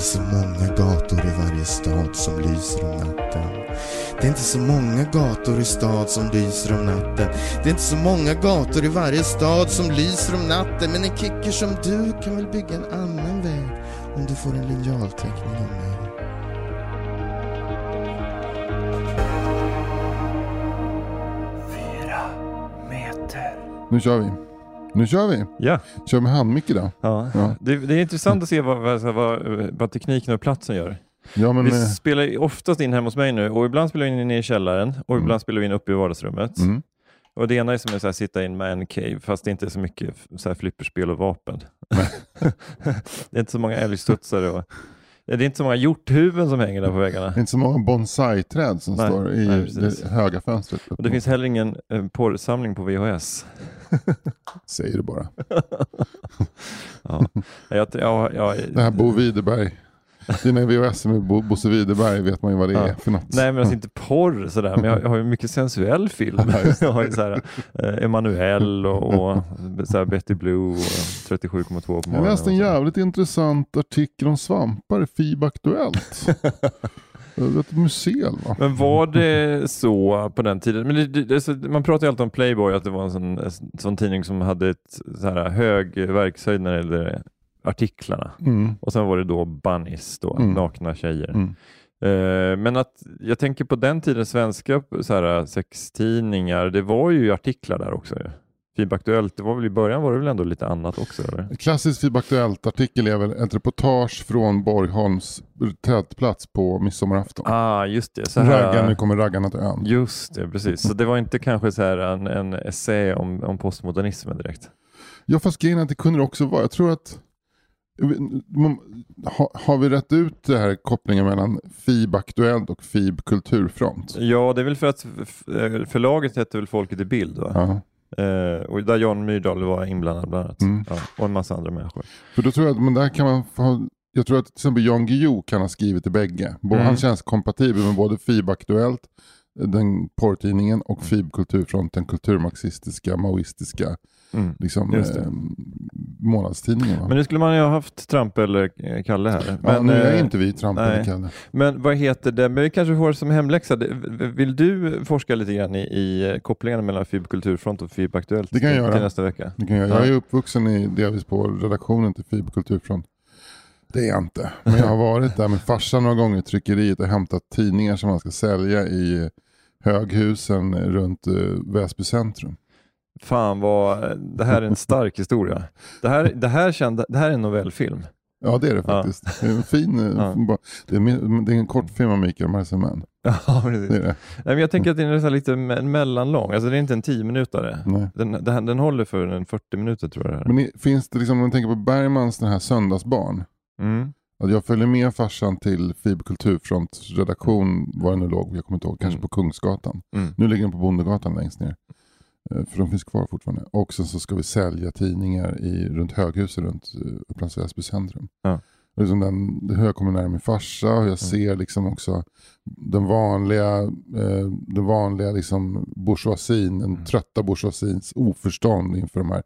inte så många gator i varje stad som lyser om natten. Det är inte så många gator i stad som lyser om natten. Det är inte så många gator i varje stad som lyser om natten. Men en kicker som du kan väl bygga en annan väg om du får en linjalteckning av mig. Nu kör vi. Nu kör vi. Ja. Kör med handmick idag. Ja. Ja. Det, det är intressant att se vad, vad, vad, vad tekniken och platsen gör. Ja, men, Vi eh, spelar oftast in hemma hos mig nu och ibland spelar vi in nere i källaren och Mm. ibland spelar vi in uppe i vardagsrummet. mm. Och Det ena är som att sitta i en man cave fast det inte är så mycket så här, flipperspel och vapen. det är inte så många älgstudsare och det är inte så många hjorthuvuden som hänger där på väggarna. Det är inte så många bonsai-träd som Nej, står i nej, det höga fönstret. Och det finns heller ingen eh, porrsamling på VHS. Säger du bara. Ja. Jag, ja, ja, Det här Bo Widerberg. Dina VHS med Bo, Bosse Widerberg vet man ju vad det Ja. är för något. Nej men alltså inte porr sådär, men jag, jag har ju mycket sensuell film. Ja, jag har ju såhär, eh, Emanuel och, och såhär Betty Blue och 37,2 på Jag morgonen. läste en jävligt intressant artikel om svampar i FIB Aktuellt. Ett museum va? Men var det så på den tiden? Men det, det, man pratar ju alltid om Playboy, att det var en sån, en sån tidning som hade ett så här hög verkshöjd när det gällde artiklarna. Mm. Och sen var det då bunnies, då, Mm. nakna tjejer. Mm. Eh, men att jag tänker på den tiden svenska så här, sextidningar, det var ju artiklar där också. Ju. FIB Aktuellt, det var väl i början var det väl ändå lite annat också? Eller? Klassisk FIB Aktuellt-artikel är väl ett reportage från Borgholms tältplats på midsommarafton. Ah, just det. Så här, Raggar, nu kommer raggarna till ön. Just det, precis. Så det var inte kanske så här en, en essä om, om postmodernismen direkt? Ja fast grejen är att det kunde också vara. Jag tror att har vi rätt ut det här kopplingen mellan FIB Aktuellt och FIB Kulturfront? Ja, det är väl för att eh, förlaget hette väl Folket i bild va? Ja. Eh, och där Jan Myrdal var inblandad bland annat. Mm. Ja, och en massa andra människor. För då tror jag att men där kan man få, jag tror att till exempel Jan Guillou kan ha skrivit till bägge. Mm. Han känns kompatibel med både FIB Aktuellt, den porrtidningen och FIB Kulturfront, den kulturmarxistiska, maoistiska Mm. liksom, eh, månadstidningen. Va? Men nu skulle man ju ha haft Tramp eller eh, Kalle här. ja, Men, nu är eh, inte vi Trump nej. eller Kalle. Men vad heter det? Men vi kanske får som hemläxa. Vill du forska lite grann i, i kopplingarna mellan FIB Kulturfront och FIB Aktuellt Det kan jag till, göra. till nästa vecka? Det kan jag, jag är uppvuxen i, delvis på redaktionen till FIB Kulturfront. Det är jag inte. Men jag har varit där med farsan några gånger i tryckeriet och hämtat tidningar som man ska sälja i höghusen runt uh, Väsby centrum. Fan vad, det här är en stark historia. Det här, det här, kände, det här är en novellfilm. Ja det är det Ja. faktiskt. Det är en fin, eh, Ja. det, är, det är en kortfilm av Mikael Marcelman. Ja, precis. Det är det. Nej, men jag tänker att den är lite me- mellanlång. Alltså det är inte en 10 minutare. Nej. Den, den, den håller för en 40 minuter tror jag. Men finns det liksom, om man tänker på Bergmans den här Söndagsbarn. Mm. Att jag följer med farsan till FIB Kulturfront redaktion, var den nu låg, jag kommer inte ihåg, kanske Mm. på Kungsgatan. Mm. Nu ligger den på Bondegatan längst ner. Eh, För de finns kvar fortfarande. Och sen så ska vi sälja tidningar i, runt höghuset runt eh, Upplands Väsby centrum. Ja. Liksom den, hur jag kommer nära min farsa och jag ser liksom också den vanliga, eh, den vanliga liksom bourgeoisien, den trötta bourgeoisiens oförstånd inför de här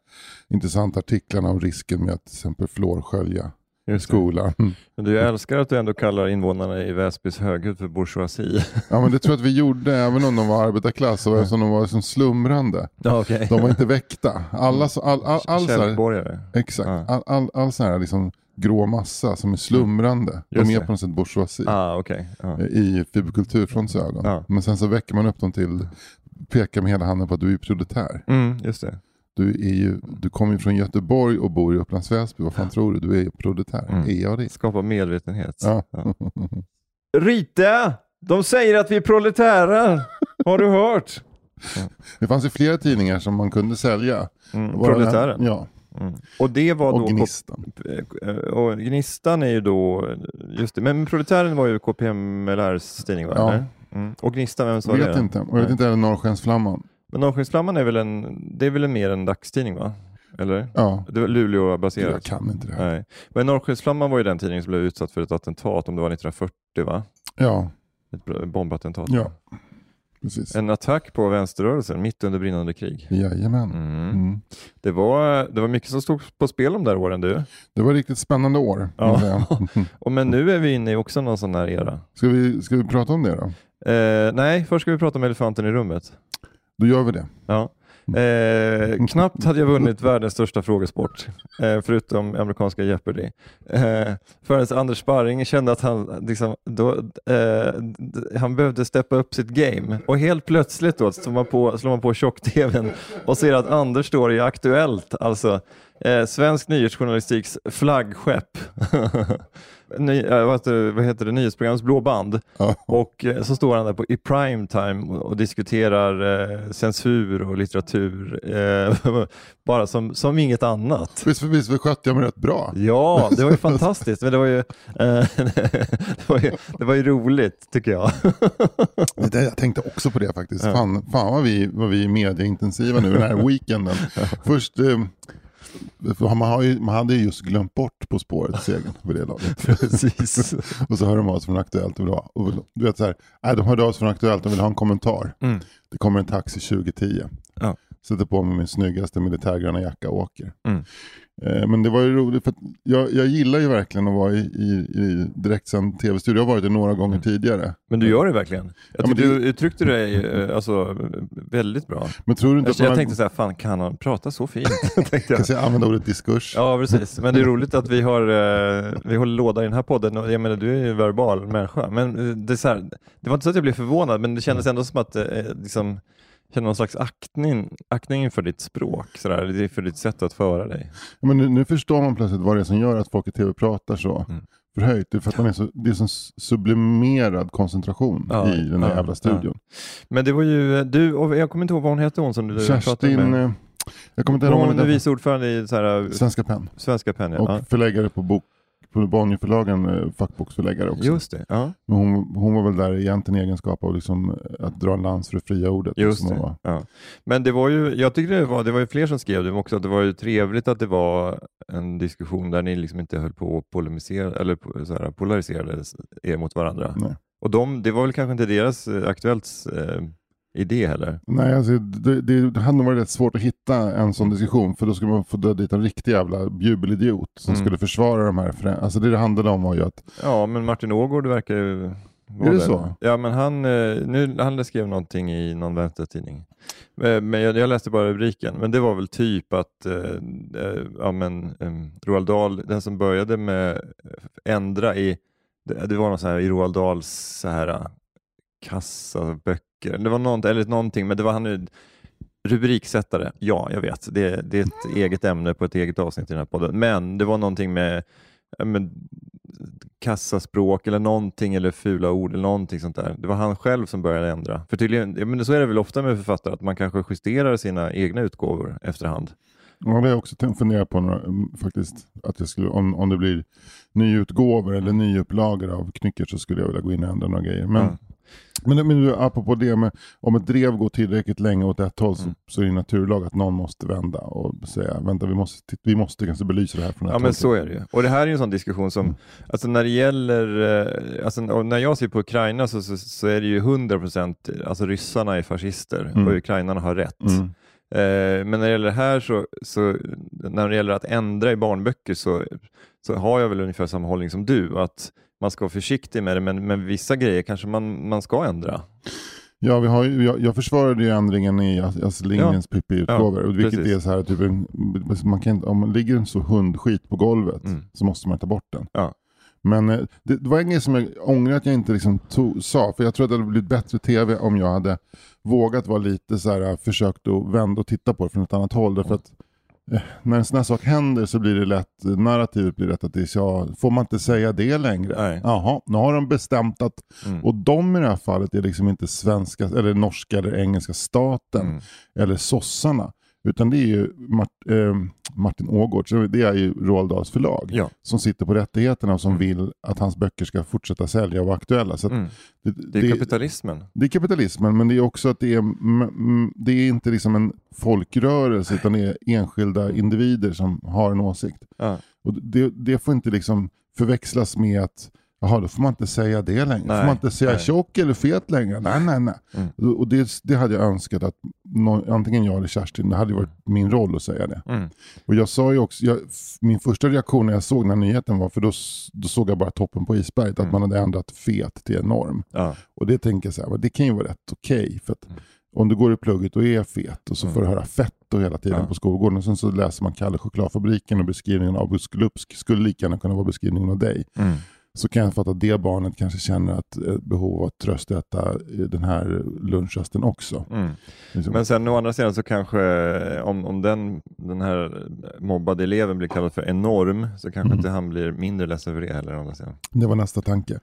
intressanta artiklarna om risken med att till exempel fluorskölja Det. skolan. Men du, älskar att du ändå kallar invånarna i Väsbys höghus för bourgeoisie. Ja men det tror jag att vi gjorde även om de var arbetarklass så var det som de var liksom slumrande. Ja, okej. De var inte väckta. Alla, så- all, all, all, så här, Kälkborgare. exakt, all, all, all sån här liksom grå massa som är slumrande. Just de är på något sätt bourgeoisie Ah, okej. Ja. i fiberkulturfronts ögon. Ja. Men sen så väcker man upp dem till, pekar med hela handen på att du är proletär. Mm, just det. Du, är ju, du kommer ju från Göteborg och bor i Upplands Väsby. Vad fan tror du? Du är ju proletär. Mm. Är jag det? Skapa medvetenhet. Ja. Rita! De säger att vi är proletärer! Har du hört? Det fanns ju flera tidningar som man kunde sälja. Mm, proletären. Ja, Mm. Och det var och då... Gnistan. Eh, Och Gnistan är ju då, just det, men Proletären var ju KPMLRs tidning va? Ja. Mm. Och Gnistan, vem var det? Vet inte. Och jag vet inte heller Norrskensflamman. Men Norrskensflamman är väl en, det är väl mer en dagstidning va? Eller? Ja, Det var Luleå-baserat. jag kan inte det. Nej. Men Norrskensflamman var ju den tidning som blev utsatt för ett attentat, om det var 1940 va? Ja, Ett bombattentat. ja. Precis. En attack på vänsterrörelsen mitt under brinnande krig. Jajamän. Mm. Mm. Det, var, det var mycket som stod på spel de där åren du. Det var riktigt spännande år. Ja. Och men nu är vi inne i också någon sån här era. Ska, vi, ska vi prata om det då? Eh, nej, först ska vi prata om elefanten i rummet. Då gör vi det. Ja. Eh, knappt hade jag vunnit världens största frågesport, eh, förutom amerikanska Jeopardy. Eh, förrän Anders Sparring kände att han, liksom, då, eh, han behövde steppa upp sitt game. Och helt plötsligt då slår man på, slår man på tjock-tvn och ser att Anders står i Aktuellt, alltså eh, svensk nyhetsjournalistiks flaggskepp. Ny, eh, vad, heter, det, nyhetsprogrammets blå band. Ja. Och eh, så står han där på, i primetime och, och diskuterar eh, censur och litteratur, eh, bara som, som inget annat. Visst, visst skötte jag mig rätt bra? Ja, det var ju fantastiskt, men det var ju, eh, det var ju, det var ju roligt tycker jag. Det jag tänkte också på det faktiskt. Ja. Fan, fan vad, vi, vad vi är medieintensiva nu den här weekenden. Först, eh, man, har ju, man hade ju just glömt bort På spåret segern för det laget. Precis. och så hör de av sig från Aktuellt och, vill ha, och du vet så här, nej, de hörde av sig från Aktuellt och vill ha en kommentar. Mm. Det kommer en taxi 2010. Ja. Sätter på mig min snyggaste militärgröna jacka och åker. Mm. Eh, Men det var ju roligt för jag, jag gillar ju verkligen att vara i, i, i direktsänd tv-studio. Jag har varit det några gånger tidigare. Men du gör det verkligen. Jag Ja, det- du uttryckte dig eh, alltså, väldigt bra. Men tror du inte Jag, att man jag tänkte så här, fan kan han prata så fint? tänkte jag. Jag använder ordet diskurs. Ja, precis. Men det är roligt att vi har eh, vi håller låda i den här podden. Jag menar, du är ju en verbal människa. Men det, är så här, det var inte så att jag blev förvånad, men det kändes ändå som att liksom, kände någon slags aktning, aktning för ditt språk, så där, eller för ditt sätt att föra dig. Ja, Men nu, nu förstår man plötsligt vad det är som gör att folk i tv pratar så Mm. förhöjt. Det är för att man är så, det är så sublimerad koncentration Ja, i den där ja, jävla studion. Men det var ju du, och jag kommer inte ihåg vad hon hette hon som du pratade Kerstin, med. eh, jag kommer inte ihåg Hon är vice ordförande i så här, Svenska Penn. Svenska. Och Ja. förläggare på, bok, på Bonnierförlagen, eh, fackboksförläggare också. Just det. Ja. Men hon, hon var väl där egentligen i egenskap av liksom, eh, att dra en lans för det fria ordet. Just som hon det. Ja. Men det var ju, jag tyckte det var, det var ju fler som skrev det också, att det var ju trevligt att det var en diskussion där ni liksom inte höll på att polemisera, eller så här, polariserade er mot varandra. Nej. Och de, det var väl kanske inte deras eh, idé heller. Nej, alltså, det, det, det hade nog varit rätt svårt att hitta en sån diskussion för då skulle man få döda dit en riktig jävla jubelidiot som Mm. skulle försvara de här. Alltså det det handlade om var ju att Ja, men Martin Ågård verkar ju Är det så? Ja, men han, eh, nu, han skrev någonting i någon vänstertidning. Eh, Men jag, jag läste bara rubriken, men det var väl typ att eh, ja, men, eh, Roald Dahl, den som började med ändra i, det, det var någon så här i Roald Dahls så här, kassaböcker, det var något, eller någonting, men det var han rubriksättare. Ja, jag vet, det, det är ett eget ämne på ett eget avsnitt i den här podden, men det var någonting med, med kassaspråk eller någonting eller fula ord eller någonting sånt där. Det var han själv som började ändra. För tydligen, ja, men så är det väl ofta med författare att man kanske justerar sina egna utgåvor efterhand. Ja, det har jag också tänkt fundera på några, mm, faktiskt. Att jag skulle, om, om det blir nyutgåvor eller nyupplagor av Knyckert så skulle jag vilja gå in och ändra några grejer. Men, Ja. Men, men du, apropå det med om ett drev går tillräckligt länge åt ett håll så, Mm. så är det naturlag att någon måste vända och säga vänta vi måste, vi måste kanske belysa det här från ett Ja men så är det ju. Och det här är ju en sån diskussion som, Mm. alltså när det gäller, eh, alltså när jag ser på Ukraina så, så, så är det ju 100% alltså ryssarna är fascister Mm. och ukrainarna har rätt. Mm. Eh, men när det gäller det här så, så när det gäller att ändra i barnböcker så, så har jag väl ungefär samma hållning som du, att man ska vara försiktig med det, men, men vissa grejer kanske man, man ska ändra. Ja, vi har jag, jag försvarade ju ändringen i Astrid Lindgrens Pippi-utgåvor. Ja, vilket precis. är så här, typ en, man kan, om man ligger en så hundskit på golvet Mm. så måste man ta bort den. Ja. Men eh, det, det var en grej som jag ångrar att jag inte liksom tog, sa, för jag tror att det hade blivit bättre tv om jag hade vågat vara lite så här, eh, försökt att vända och titta på det från ett annat håll. Därför att eh, när en sån här sak händer så blir det lätt, narrativet blir rätt att det är så, får man inte säga det längre? Nej. Jaha, nu har de bestämt att, Mm. och de i det här fallet är liksom inte svenska, eller norska eller engelska staten Mm. eller sossarna. Utan det är ju Mart, eh, Martin Ågård, det är ju Roald Dahls förlag Ja. som sitter på rättigheterna och som Mm. vill att hans böcker ska fortsätta sälja och vara aktuella. Så Mm. det, Det är det, kapitalismen. det är kapitalismen men det är också att det är, det är inte liksom en folkrörelse utan det är enskilda individer som har en åsikt. Ja. Och det, det får inte liksom förväxlas med att Jaha, då får man inte säga det längre. Nej, får man inte säga nej. tjock eller fet längre. Nej, nej, nej. Mm. Och det, det hade jag önskat att nå, antingen jag eller Kerstin, det hade varit min roll att säga det. Mm. Och jag sa ju också, jag, min första reaktion när jag såg den här nyheten var, för då, då såg jag bara toppen på isberget, att Mm. man hade ändrat fet till enorm. Ja. Och det tänker jag så här, det kan ju vara rätt okej. för att Mm. om du går i plugget och är fet och så Mm. får du höra fett och hela tiden Ja. på skolgården. Och sen så läser man Kalle chokladfabriken och beskrivningen av Busk Lupsk skulle lika gärna kunna vara beskrivningen av dig. Mm. Så kan jag fatta att det barnet kanske känner att eh, behov av att tröstäta eh, den här lunchrasten också. Mm. Liksom. Men sen å andra sidan så kanske eh, om, om den, den här mobbade eleven blir kallad för enorm så kanske Mm. inte han blir mindre ledsen för det heller. å andra sidan. Det var nästa tanke.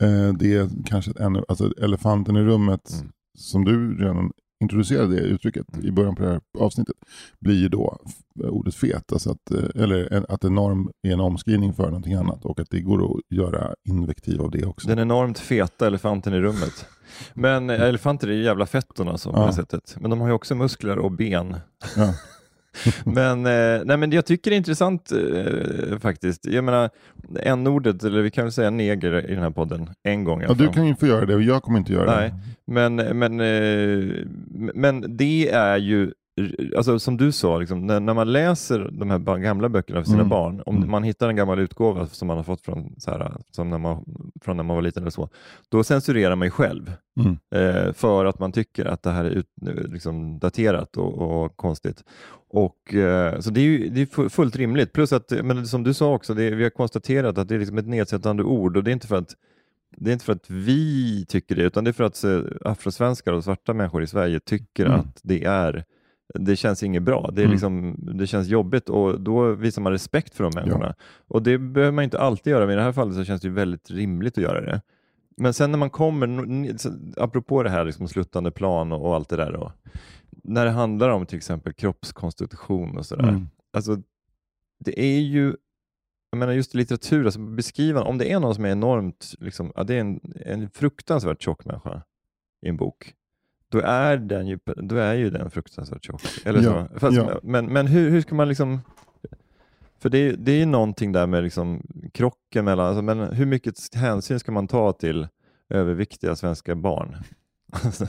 Eh, det är kanske ännu, alltså elefanten i rummet, Mm. som du redan introducerade det uttrycket Mm. i början på det här avsnittet, blir ju då f- ordet fet. Alltså att, eh, eller en, att enorm är en omskrivning för någonting annat och att det går att göra invektiv av det också. Den enormt feta elefanten i rummet. Men eh, elefanter är ju jävla fetton alltså, på Ja. det sättet. Men de har ju också muskler och ben. Ja. men, eh, nej, men jag tycker det är intressant eh, faktiskt. Jag menar, n-ordet, eller vi kan väl säga neger i den här podden, en gång i Ja, du kan ju få göra det och jag kommer inte göra Nej. det. Men, men, eh, men det är ju, alltså som du sa, liksom, när, när man läser de här gamla böckerna för sina Mm. barn, om Mm. man hittar en gammal utgåva som man har fått från, så här, som när man, från när man var liten eller så, då censurerar man ju själv. Mm. Eh, för att man tycker att det här är ut, liksom daterat och, och konstigt. Och, eh, så det är ju det är fu- fullt rimligt. Plus att, men som du sa också, det vi har konstaterat att det är liksom ett nedsättande ord och det är inte för att det är inte för att vi tycker det, utan det är för att eh, afrosvenskar och svarta människor i Sverige tycker Mm. att det är det känns inget bra, det, är Mm. liksom, det känns jobbigt och då visar man respekt för de människorna. Och det behöver man inte alltid göra, men i det här fallet så känns det ju väldigt rimligt att göra det. Men sen när man kommer, apropå det här liksom sluttande plan och, och allt det där då, när det handlar om till exempel kroppskonstitution och sådär, Mm. alltså det är ju jag menar just litteratur, alltså beskriva, om det är någon som är enormt, liksom, ja, det är en, en fruktansvärt tjock människa i en bok, då är, den ju, då är ju den fruktansvärt tjock. Eller Ja, så. Fast, ja. Men, men hur, hur ska man liksom, för det, är- det är ju någonting där med liksom krocken mellan, alltså, men hur mycket hänsyn ska man ta till överviktiga svenska barn? Alltså,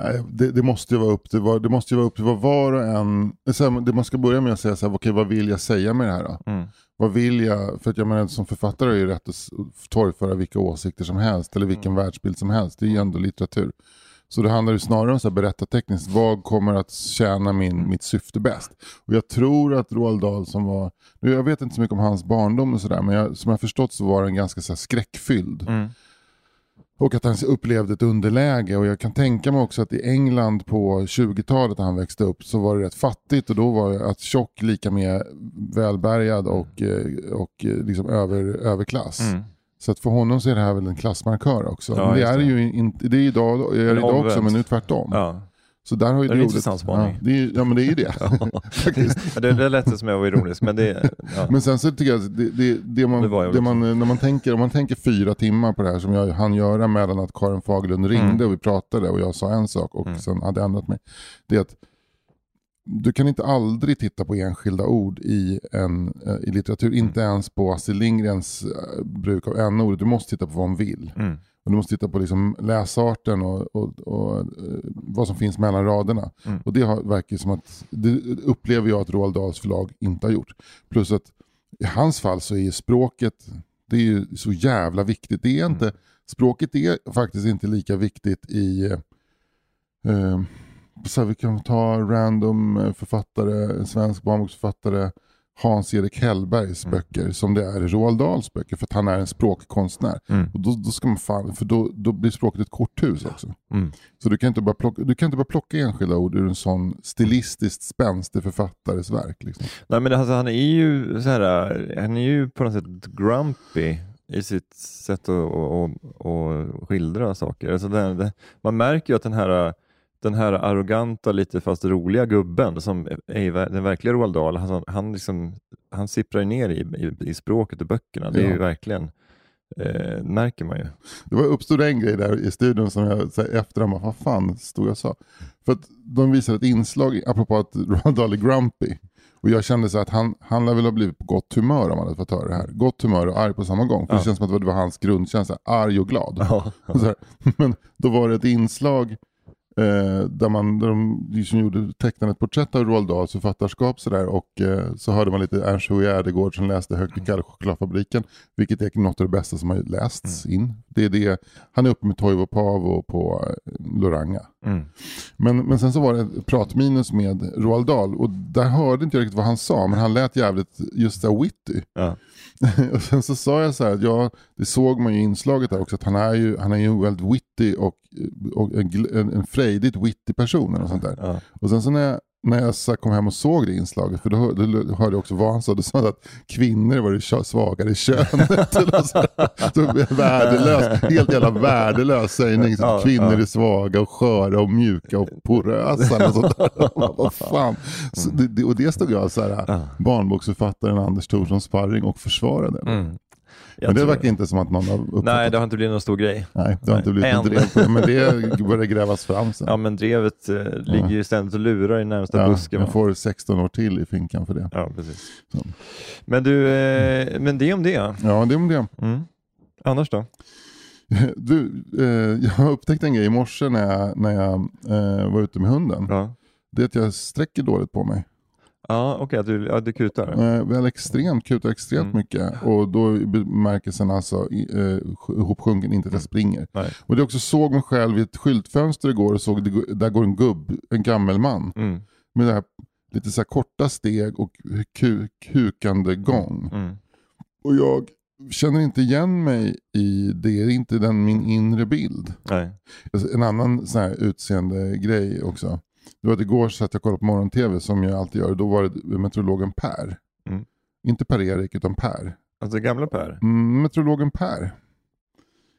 Nej, det, det måste ju vara upp till var, det måste ju vara upp till vad var och en... Så här, det man ska börja med att säga så här, okej, vad vill jag säga med det här då? mm, Vad vill jag? För att jag menar som författare är ju rätt att torgföra vilka åsikter som helst eller vilken världsbild som helst. Det är ju ändå litteratur. Så det handlar ju snarare om så här berättartekniskt, vad kommer att tjäna min, mitt syfte bäst? Och jag tror att Roald Dahl som var, nu jag vet inte så mycket om hans barndom och sådär, men jag, som jag förstått så var den ganska så här skräckfylld. mm, Och att han upplevde ett underläge och jag kan tänka mig också att i England på 20-talet när han växte upp så var det rätt fattigt och då var det att tjock lika med välbärgad och, eh, och eh, liksom över, överklass. mm. Så att för honom så är det här väl en klassmarkör också. Ja, men det är det. ju inte, det är idag, är idag också men nu tvärtom. Ja. Så där har ju Det är en ordet- intressant spaning. Ja, det är, ja men det är ju det. Ja, det, det lät som jag var ironisk, men det... Ja. Men sen så tycker jag att det, det, det man, Det man, när man tänker, om man tänker fyra timmar på det här som jag hann göra mellan att Karin Fagerlund ringde Mm. och vi pratade och jag sa en sak och Mm. sen hade jag ändrat mig. Det är att du kan inte aldrig titta på enskilda ord i, en, eh, i litteratur, Mm. inte ens på Astrid Lindgrens eh, bruk av n-ordet. Du måste titta på vad hon vill. Mm. Och du måste titta på liksom läsarten och, och, och eh, vad som finns mellan raderna. Mm. Och det har, verkar som att, det upplever jag att Roald Dahls förlag inte har gjort. Plus att i hans fall så är språket, det är ju så jävla viktigt. Det är inte, språket är faktiskt inte lika viktigt i, eh, så här, vi kan ta random eh, författare, en svensk barnboksförfattare Hans-Erik Hellbergs Mm. böcker som det är Roald Dahls böcker för att han är en språkkonstnär. Mm. Och då, då ska man fan, för då, då blir språket ett korthus också. Mm. Så du kan, inte bara plocka, du kan inte bara plocka enskilda ord ur en sån stilistiskt spänstig författares verk. Liksom. Nej men alltså, han är ju så här, han är ju på något sätt grumpy i sitt sätt att, att, att, att skildra saker. Alltså det, det, man märker ju att den här, den här arroganta, lite fast roliga gubben som är den verkliga Roald Dahl, han, han, liksom, han sipprar ner i, i, i språket och böckerna. Det är Ja. ju verkligen, eh, märker man ju. Det var uppstod en grej där i studion som jag så här, efterhand bara, vad fan stod jag och sa? För att de visade ett inslag, apropå att Roald Dahl är grumpy. Och jag kände så att han, han lär väl ha blivit på gott humör om han hade fått höra det här. Gott humör och arg på samma gång. För Ja. det känns som att det var hans grundkänsla, arg och glad. Ja, Så här. Men då var det ett inslag eh, där, man, där de liksom gjorde tecknade ett porträtt av Roald Dahls författarskap så där, och eh, så hörde man lite Ernst Hugo Gärdegård som läste högt i Kalle chokladfabriken. Vilket är något av det bästa som har lästs in. Det är det, han är uppe med Toivo Paavo på eh, Loranga. mm. Men, men sen så var det ett pratminus med Roald Dahl och där hörde inte jag riktigt vad han sa men han lät jävligt just här witty. ja. och sen så sa jag så här, att ja, det såg man ju i inslaget där också, att han är ju, han är ju en väldigt witty och, och en, en, en frejdigt witty person eller sånt där. Ja. Och sen så när jag, när jag så kom hem och såg det inslaget, för då, hör- då hörde jag också vad han sa, då sa han att kvinnor var det svagare könet. så värdelös, helt jävla värdelös sägning. Så kvinnor är svaga och sköra och mjuka och porösa. Och sånt vad fan. Så det, det, och det stod jag så här, barnboksförfattaren Anders Thorsson sparring och försvarade. Mm. Men det verkar inte som att någon har uppfattat. Nej, det har inte blivit någon stor grej. Nej, det har inte blivit något drev. Men det börjar grävas fram sen. Ja, men drevet eh, ligger ju ständigt och lurar i närmsta Ja, busken. jag får 16 år till i finkan för det. Ja, precis. Så. Men du, eh, men det om det. Ja, det om det. Mm. Annars då? Du, eh, jag upptäckte en grej i morse när jag, när jag eh, var ute med hunden. Ja, Det är att jag sträcker dåligt på mig. Ja okej, att du, ja, du kutar. Eh, väl extremt, kutar extremt Mm. mycket. Och då i bemärkelsen alltså eh, sj- ihopsjunken, inte att jag springer. Nej. Och det också såg mig själv i ett skyltfönster igår och såg det, där går en gubb, en gammelman. Mm. Med det här lite så här korta steg och ku, kukande gång. Mm. Och jag känner inte igen mig i det, det är inte den min inre bild. Nej. Alltså, En annan sån här utseende grej också. Det var att igår så att jag kollade på morgon-tv som jag alltid gör. Då var det meteorologen Per. Mm. Inte Per-Erik utan Per. Alltså gamla Per. Mm, meteorologen Per.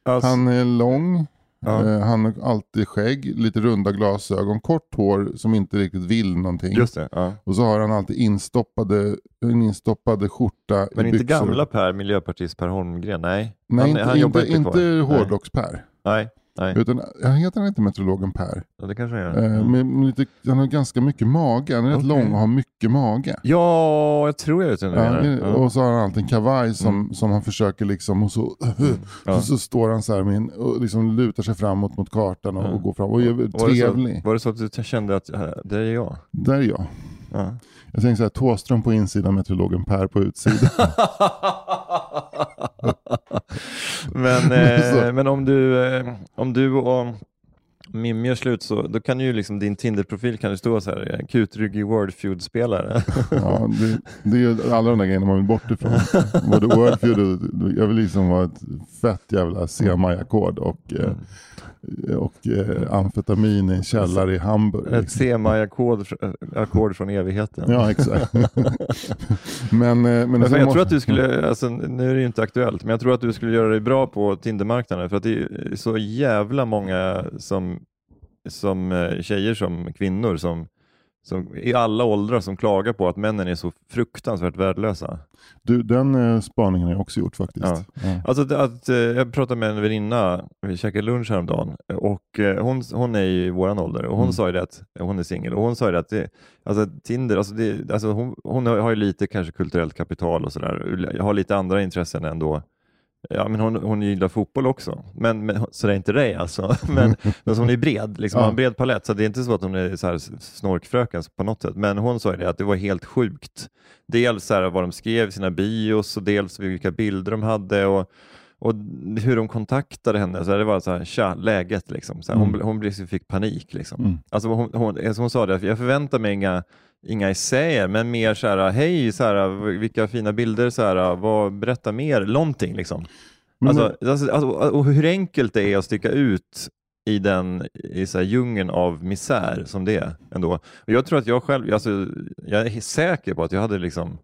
Alltså, Han är lång. Ja. Eh, han har alltid skägg, lite runda glasögon, kort hår som inte riktigt vill någonting. Just det, ja. Och så har han alltid instoppade, en instoppade skjorta Men i inte byxor. gamla Per, miljöpartist Per Holmgren, nej. Nej, han, inte, han inte, inte hårdrocks-Per. Nej, nej. Utan, han heter han inte meteorologen Per. Ja, det kanske han gör. Eh, Mm. med, med lite, han har ganska mycket mage. Han är rätt Okej. lång och har mycket mage. Ja, jag tror jag vet vem Ja, Ja. Och så har han alltid en kavaj som, som han försöker liksom och så, Ja. och så står han så här med en, och liksom lutar sig framåt mot kartan och, och går fram och är Var det, trevlig. så, var det så att du kände att äh, det är jag? Där är jag. Ja. Jag tänker så här, Thåström på insidan, meteorologen Per på utsidan. men, eh, men om du, eh, om du och Mimmi gör slut så då kan ju liksom din Tinder-profil kan det stå så här, eh, kutryggig Wordfeud-spelare. Ja, det, det är ju alla de där grejerna man vill bort ifrån. Både Wordfeud och jag vill liksom vara ett fett jävla C-maj-ackord och, eh, och eh, amfetamin i en källare i Hamburg. Ett Liksom. C-maj-ackord fr- ackord från evigheten. Ja, exakt. men, eh, men, Men sen jag måste- tror att du skulle, alltså, nu är det ju inte aktuellt, men jag tror att du skulle göra dig bra på Tindermarknaden för att det är så jävla många som, som eh, tjejer som kvinnor som, som i alla åldrar som klagar på att männen är så fruktansvärt värdelösa. Du, den eh, spaningen har jag också gjort faktiskt. Ja. Ja. Alltså att, eh, jag pratade med en väninna, vi käkade lunch häromdagen och eh, hon, hon är i våran ålder och hon Mm. sa ju det att, hon är singel och hon sa ju det att det, alltså Tinder, alltså det, alltså hon, hon har ju lite kanske kulturellt kapital och sådär, har lite andra intressen ändå. Ja, men hon, hon gillar fotboll också, men, men, så det är inte det alltså. Men, men hon är bred, liksom, Ja. har en bred palett, så det är inte så att hon är så här snorkfröken på något sätt. Men hon sa ju det att det var helt sjukt. Dels så här vad de skrev i sina bios och dels vilka bilder de hade och, och hur de kontaktade henne. Så det var så här, tja, läget liksom. Så här, hon, Mm. hon blev- fick panik liksom. Mm. Alltså hon, hon, hon sa det, jag förväntar mig inga inga essäer, men mer så här, hej, så här, vilka fina bilder, så här, vad, berätta mer, någonting liksom. Alltså, alltså, alltså, och hur enkelt det är att sticka ut i den i så här djungeln av misär som det är ändå. Och jag tror att jag själv, alltså, jag är säker på att jag hade liksom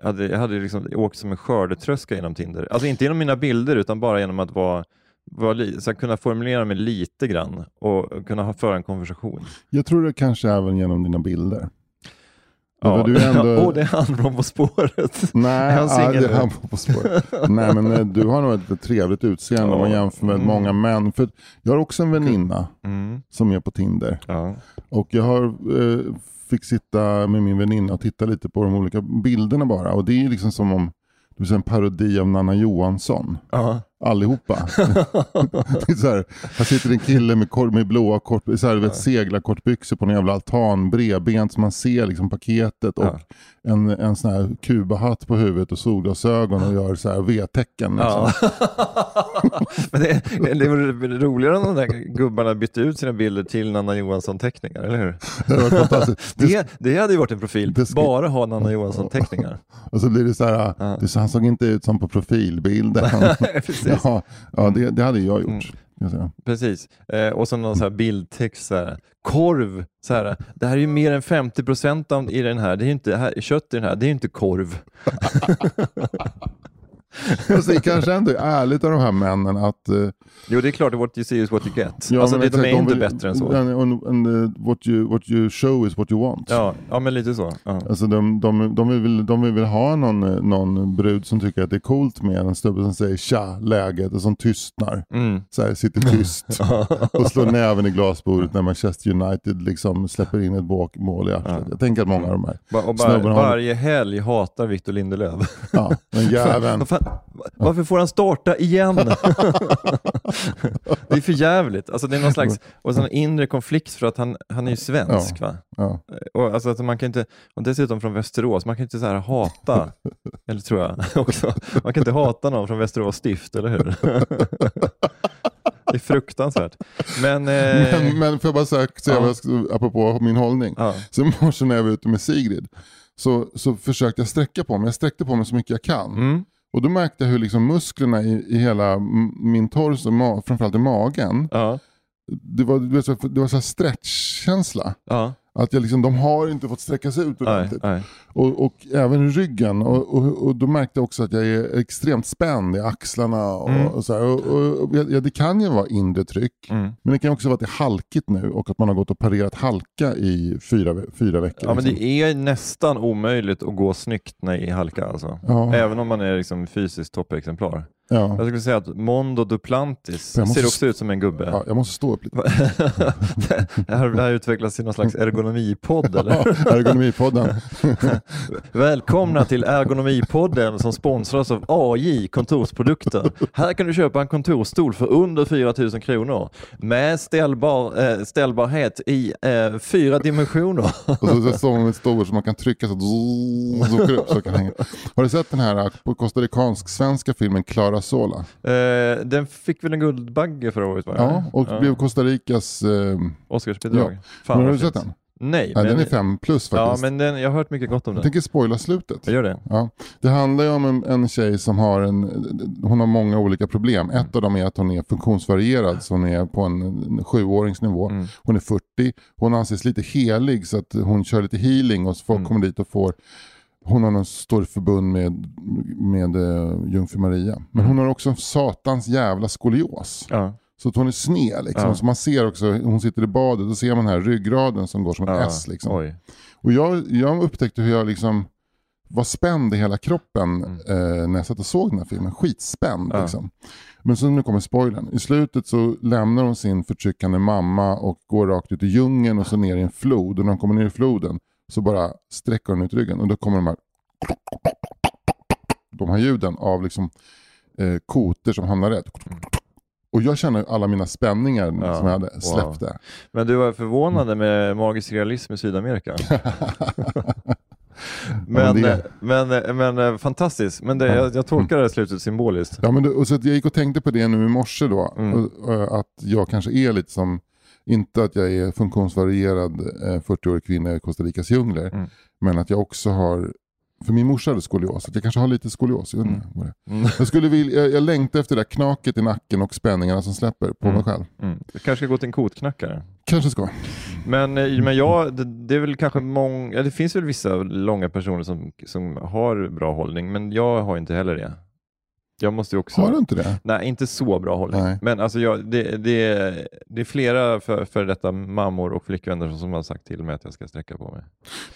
jag hade, jag hade liksom åkt som en skördetröska genom Tinder. Alltså inte genom mina bilder utan bara genom att vara, vara så kunna formulera mig lite grann och kunna ha, föra en konversation. Jag tror det kanske även genom dina bilder. Ja, du är ändå- och det är han från På spåret. Nej, han ja, det är han på spåret. Nej men eh, du har nog ett trevligt utseende om man Ja. jämför med Mm. många män. För jag har också en väninna Mm, som är på Tinder. ja. Och jag har, eh, fick sitta med min väninna och titta lite på de olika bilderna bara. Och det är liksom som om det är en parodi av Nanna Johansson. Ja. Allihopa. det är så här, här sitter en kille med, kor- med blåa kort, så här, vet, seglarkortbyxor på en jävla altan, bredbent så man ser liksom paketet och Ja. en, en sån här kubahatt på huvudet och solglasögon och gör så här V-tecken. Liksom. Ja. Men det, det var roligare om de där gubbarna bytte ut sina bilder till Nanna Johansson-teckningar, eller hur? Det var fantastiskt. Det, Det, hade ju varit en profil, ska- bara ha Nanna Johansson-teckningar. och så blir det så här, Ja. det, han såg inte ut som på profilbilden. Precis. ja, ja det, det hade jag gjort. Mm. Precis. Eh, och så någon så här bildtext, så här. korv, så här. det här är ju mer än 50% av, i den här, det är inte, här, kött i den här, det är ju inte korv. Alltså, det kanske ändå är ärligt av de här männen att eh, Jo, det är klart, what you see is what you get. Ja, alltså, det, de är inte vill- bättre än så. And, and, uh, what, you, what you show is what you want. Ja, ja men lite så. Ja. Alltså de, de, de, vill, de vill ha någon, eh, någon brud som tycker att det är coolt med en snubbe som säger tja, läget och som tystnar. Mm. Så här, sitter tyst och slår näven i glasbordet när Manchester United liksom släpper in ett mål i arslet. Jag tänker att många av de här, Ba- Och bara, Snubben har- varje helg hatar Victor Lindelöf. ja, den jäveln. Varför får han starta igen? det är för jävligt. Alltså det är någon slags och sån inre konflikt för att han, han är ju svensk. Va? Ja. Och, alltså att man kan inte, och dessutom från Västerås, man kan inte så här hata, eller tror jag också, man kan inte hata någon från Västerås stift, eller hur? det är fruktansvärt. Men, eh, Men, men får jag bara säga, Ja. apropå min hållning. ja, Så i morse när jag var ute med Sigrid så, så försökte jag sträcka på mig. Jag sträckte på mig så mycket jag kan. mm, Och då märkte jag hur liksom musklerna i, i hela min torso, ma- framförallt i magen, ja, det var, det var, så, det var så stretchkänsla. ja, Att jag liksom, de har inte fått sträcka sig ut nej, ordentligt. nej. Och, och även ryggen. Och, och, och då märkte jag också att jag är extremt spänd i axlarna. Och, Mm. och så ja, det kan ju vara inre tryck. Mm. Men det kan också vara att det är halkigt nu och att man har gått och parerat halka i fyra, fyra veckor. Ja, men liksom. det är nästan omöjligt att gå snyggt när i halka alltså. Ja. Även om man är liksom fysiskt toppexemplar. Ja. Jag skulle säga att Mondo Duplantis Jag måste ser också ut som en gubbe. Ja, jag måste stå upp lite. det, här, det här utvecklas till någon slags ergonomipodd eller? Ja, Ergonomipodden. Välkomna till Ergonomipodden som sponsras av AJ Kontorsprodukter. Här kan du köpa en kontorsstol för under 4 000 kronor med ställbar, eh, ställbarhet i eh, fyra dimensioner. Och så, så står man med stol som man kan trycka så att så upp så kan hänga. Har du sett den här eh, costaricansk-svenska filmen Clara Sola? Eh, den fick väl en Guldbagge förra året? Va? Ja, och blev Costa Ricas... Eh, Oscarsbidrag. Ja. Fan, har du sett den? Nej, Nej, men, den är fem plus ja, faktiskt. men den, jag har hört mycket gott om Jag den. tänker spoila slutet. Jag gör det. Ja. Det handlar ju om en, en tjej som har, en, hon har många olika problem. Ett av dem är att hon är funktionsvarierad, så hon är på en, en sjuåringsnivå. Mm. Hon är 40, hon anses lite helig så att hon kör lite healing och så folk Mm. kommer dit och får hon har någon stor förbund med, med uh, Jungfru Maria. Men Mm. hon har också en satans jävla skolios. Ja. Så att hon är sned liksom. Ja. Så man ser också, hon sitter i badet, då ser man här ryggraden som går som ett Ja. S. Liksom. Oj. Och jag, jag upptäckte hur jag liksom var spänd i hela kroppen Mm. eh, när jag satt och såg den här filmen. Skitspänd Ja. liksom. Men så nu kommer spoilern. I slutet så lämnar hon sin förtryckande mamma och går rakt ut i djungeln och så ner i en flod. Och när hon kommer ner i floden så bara sträcker hon ut ryggen och då kommer de här de här ljuden av liksom eh, koter som hamnar rätt. Och jag känner alla mina spänningar Ja, som jag hade wow. släppte. Men du var förvånade med magisk realism i Sydamerika? men, men det- eh, men, eh, men, eh, fantastiskt. Men det, jag, jag tolkar det här slutet symboliskt. Ja, men det, och så jag gick och tänkte på det nu i morse då. Mm. Och, och, att jag kanske är lite som Inte att jag är funktionsvarierad eh, 40-årig kvinna i Costa Ricas djungler. Mm. Men att jag också har, för min morsa hade skolios, att jag kanske har lite skolios. Jag, är. Mm. jag, skulle vilja, jag, jag längtar efter det där knaket i nacken och spänningarna som släpper på Mm. mig själv. Mm. Du kanske ska gå till en kotknackare. Kanske ska. Men, eh, men jag, det, det är väl kanske många, det finns väl vissa långa personer som, som har bra hållning, men jag har inte heller det. Jag måste ju också... Har du inte det? Nej, inte så bra hållning. Nej. Men alltså jag, det, det, det är flera för, för detta mammor och flickvänner som har sagt till mig att jag ska sträcka på mig.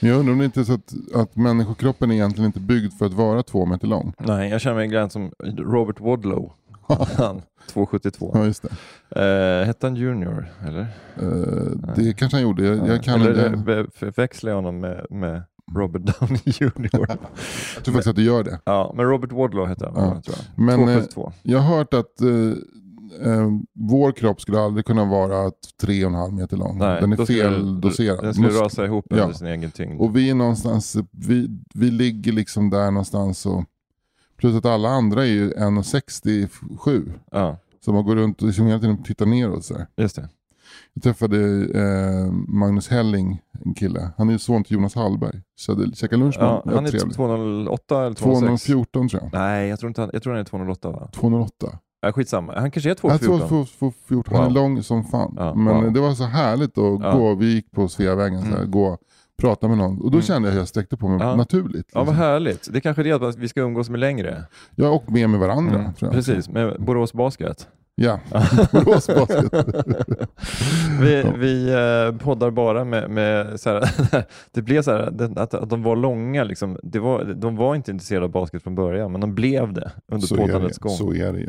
Men jag undrar om det inte är så att, att människokroppen är egentligen inte byggd för att vara två meter lång. Nej, jag känner mig grann som Robert Wadlow. Han, 2,72. Ja, just det. Eh, hette han Junior, eller? Eh, det kanske han gjorde. Jag, jag, kan eller inte, be- förväxlar jag honom med, med Robert Downey Jr. jag tror faktiskt att du gör det. ja, men Robert Wadlow hette han, Ja. tror jag. Men, eh, 2,72. Jag har hört att eh, eh, vår kropp skulle aldrig kunna vara tre och en halv meter lång. Nej, Den är feldoserad. Den skulle Musk- rasa ihop Ja. under sin egen tyngd. Och vi är någonstans, vi, vi ligger liksom där någonstans och plus att alla andra är ju 1,67. Ja, Så man går runt och liksom hela tiden tittar neråt så här. just det. Jag träffade eh, Magnus Helling, en kille. Han är son till Jonas Hallberg. Så jag käkade lunch med Ja, han är trevligt. 208 eller 206. 214 tror jag. Nej, jag tror, inte han, jag tror han är 208 va? 208. Ja, skitsamma, han kanske är Jag 214. tror 214. Han är lång som fan. Ja, Men wow. det var så härligt att Ja. gå. Vi gick på Sveavägen, så här, Mm. gå prata med någon. Och då Mm. kände jag att jag sträckte på mig Ja. naturligt. Ja, vad liksom. härligt. Det är kanske är det att vi ska umgås med längre. Ja, och med med varandra. Mm, jag. Precis, med Borås Basket. Ja, Borås Basket. Vi, vi eh, poddar bara med, med så här, det blev så här, att, att de var långa, liksom. det var, de var inte intresserade av basket från början, men de blev det under Så poddandets det. gång. så är det.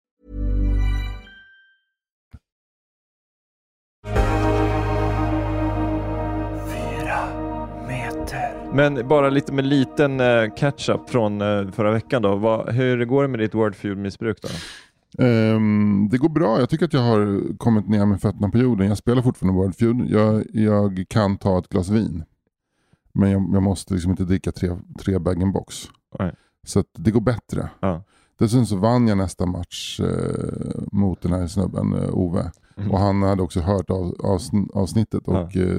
Men bara lite med liten eh, catch-up från eh, förra veckan då. Vad, hur går det med ditt Wordfeud-missbruk då? Ehm, det går bra. Jag tycker att jag har kommit ner med fötterna på jorden. Jag spelar fortfarande Wordfeud. Jag, jag kan ta ett glas vin. Men jag, jag måste liksom inte dricka tre, tre bag-in-box. Så det går bättre. Ja. Dessutom så vann jag nästa match eh, mot den här snubben, eh, Ove. Mhm. Och han hade också hört av, avsn- avsnittet och Ja. eh,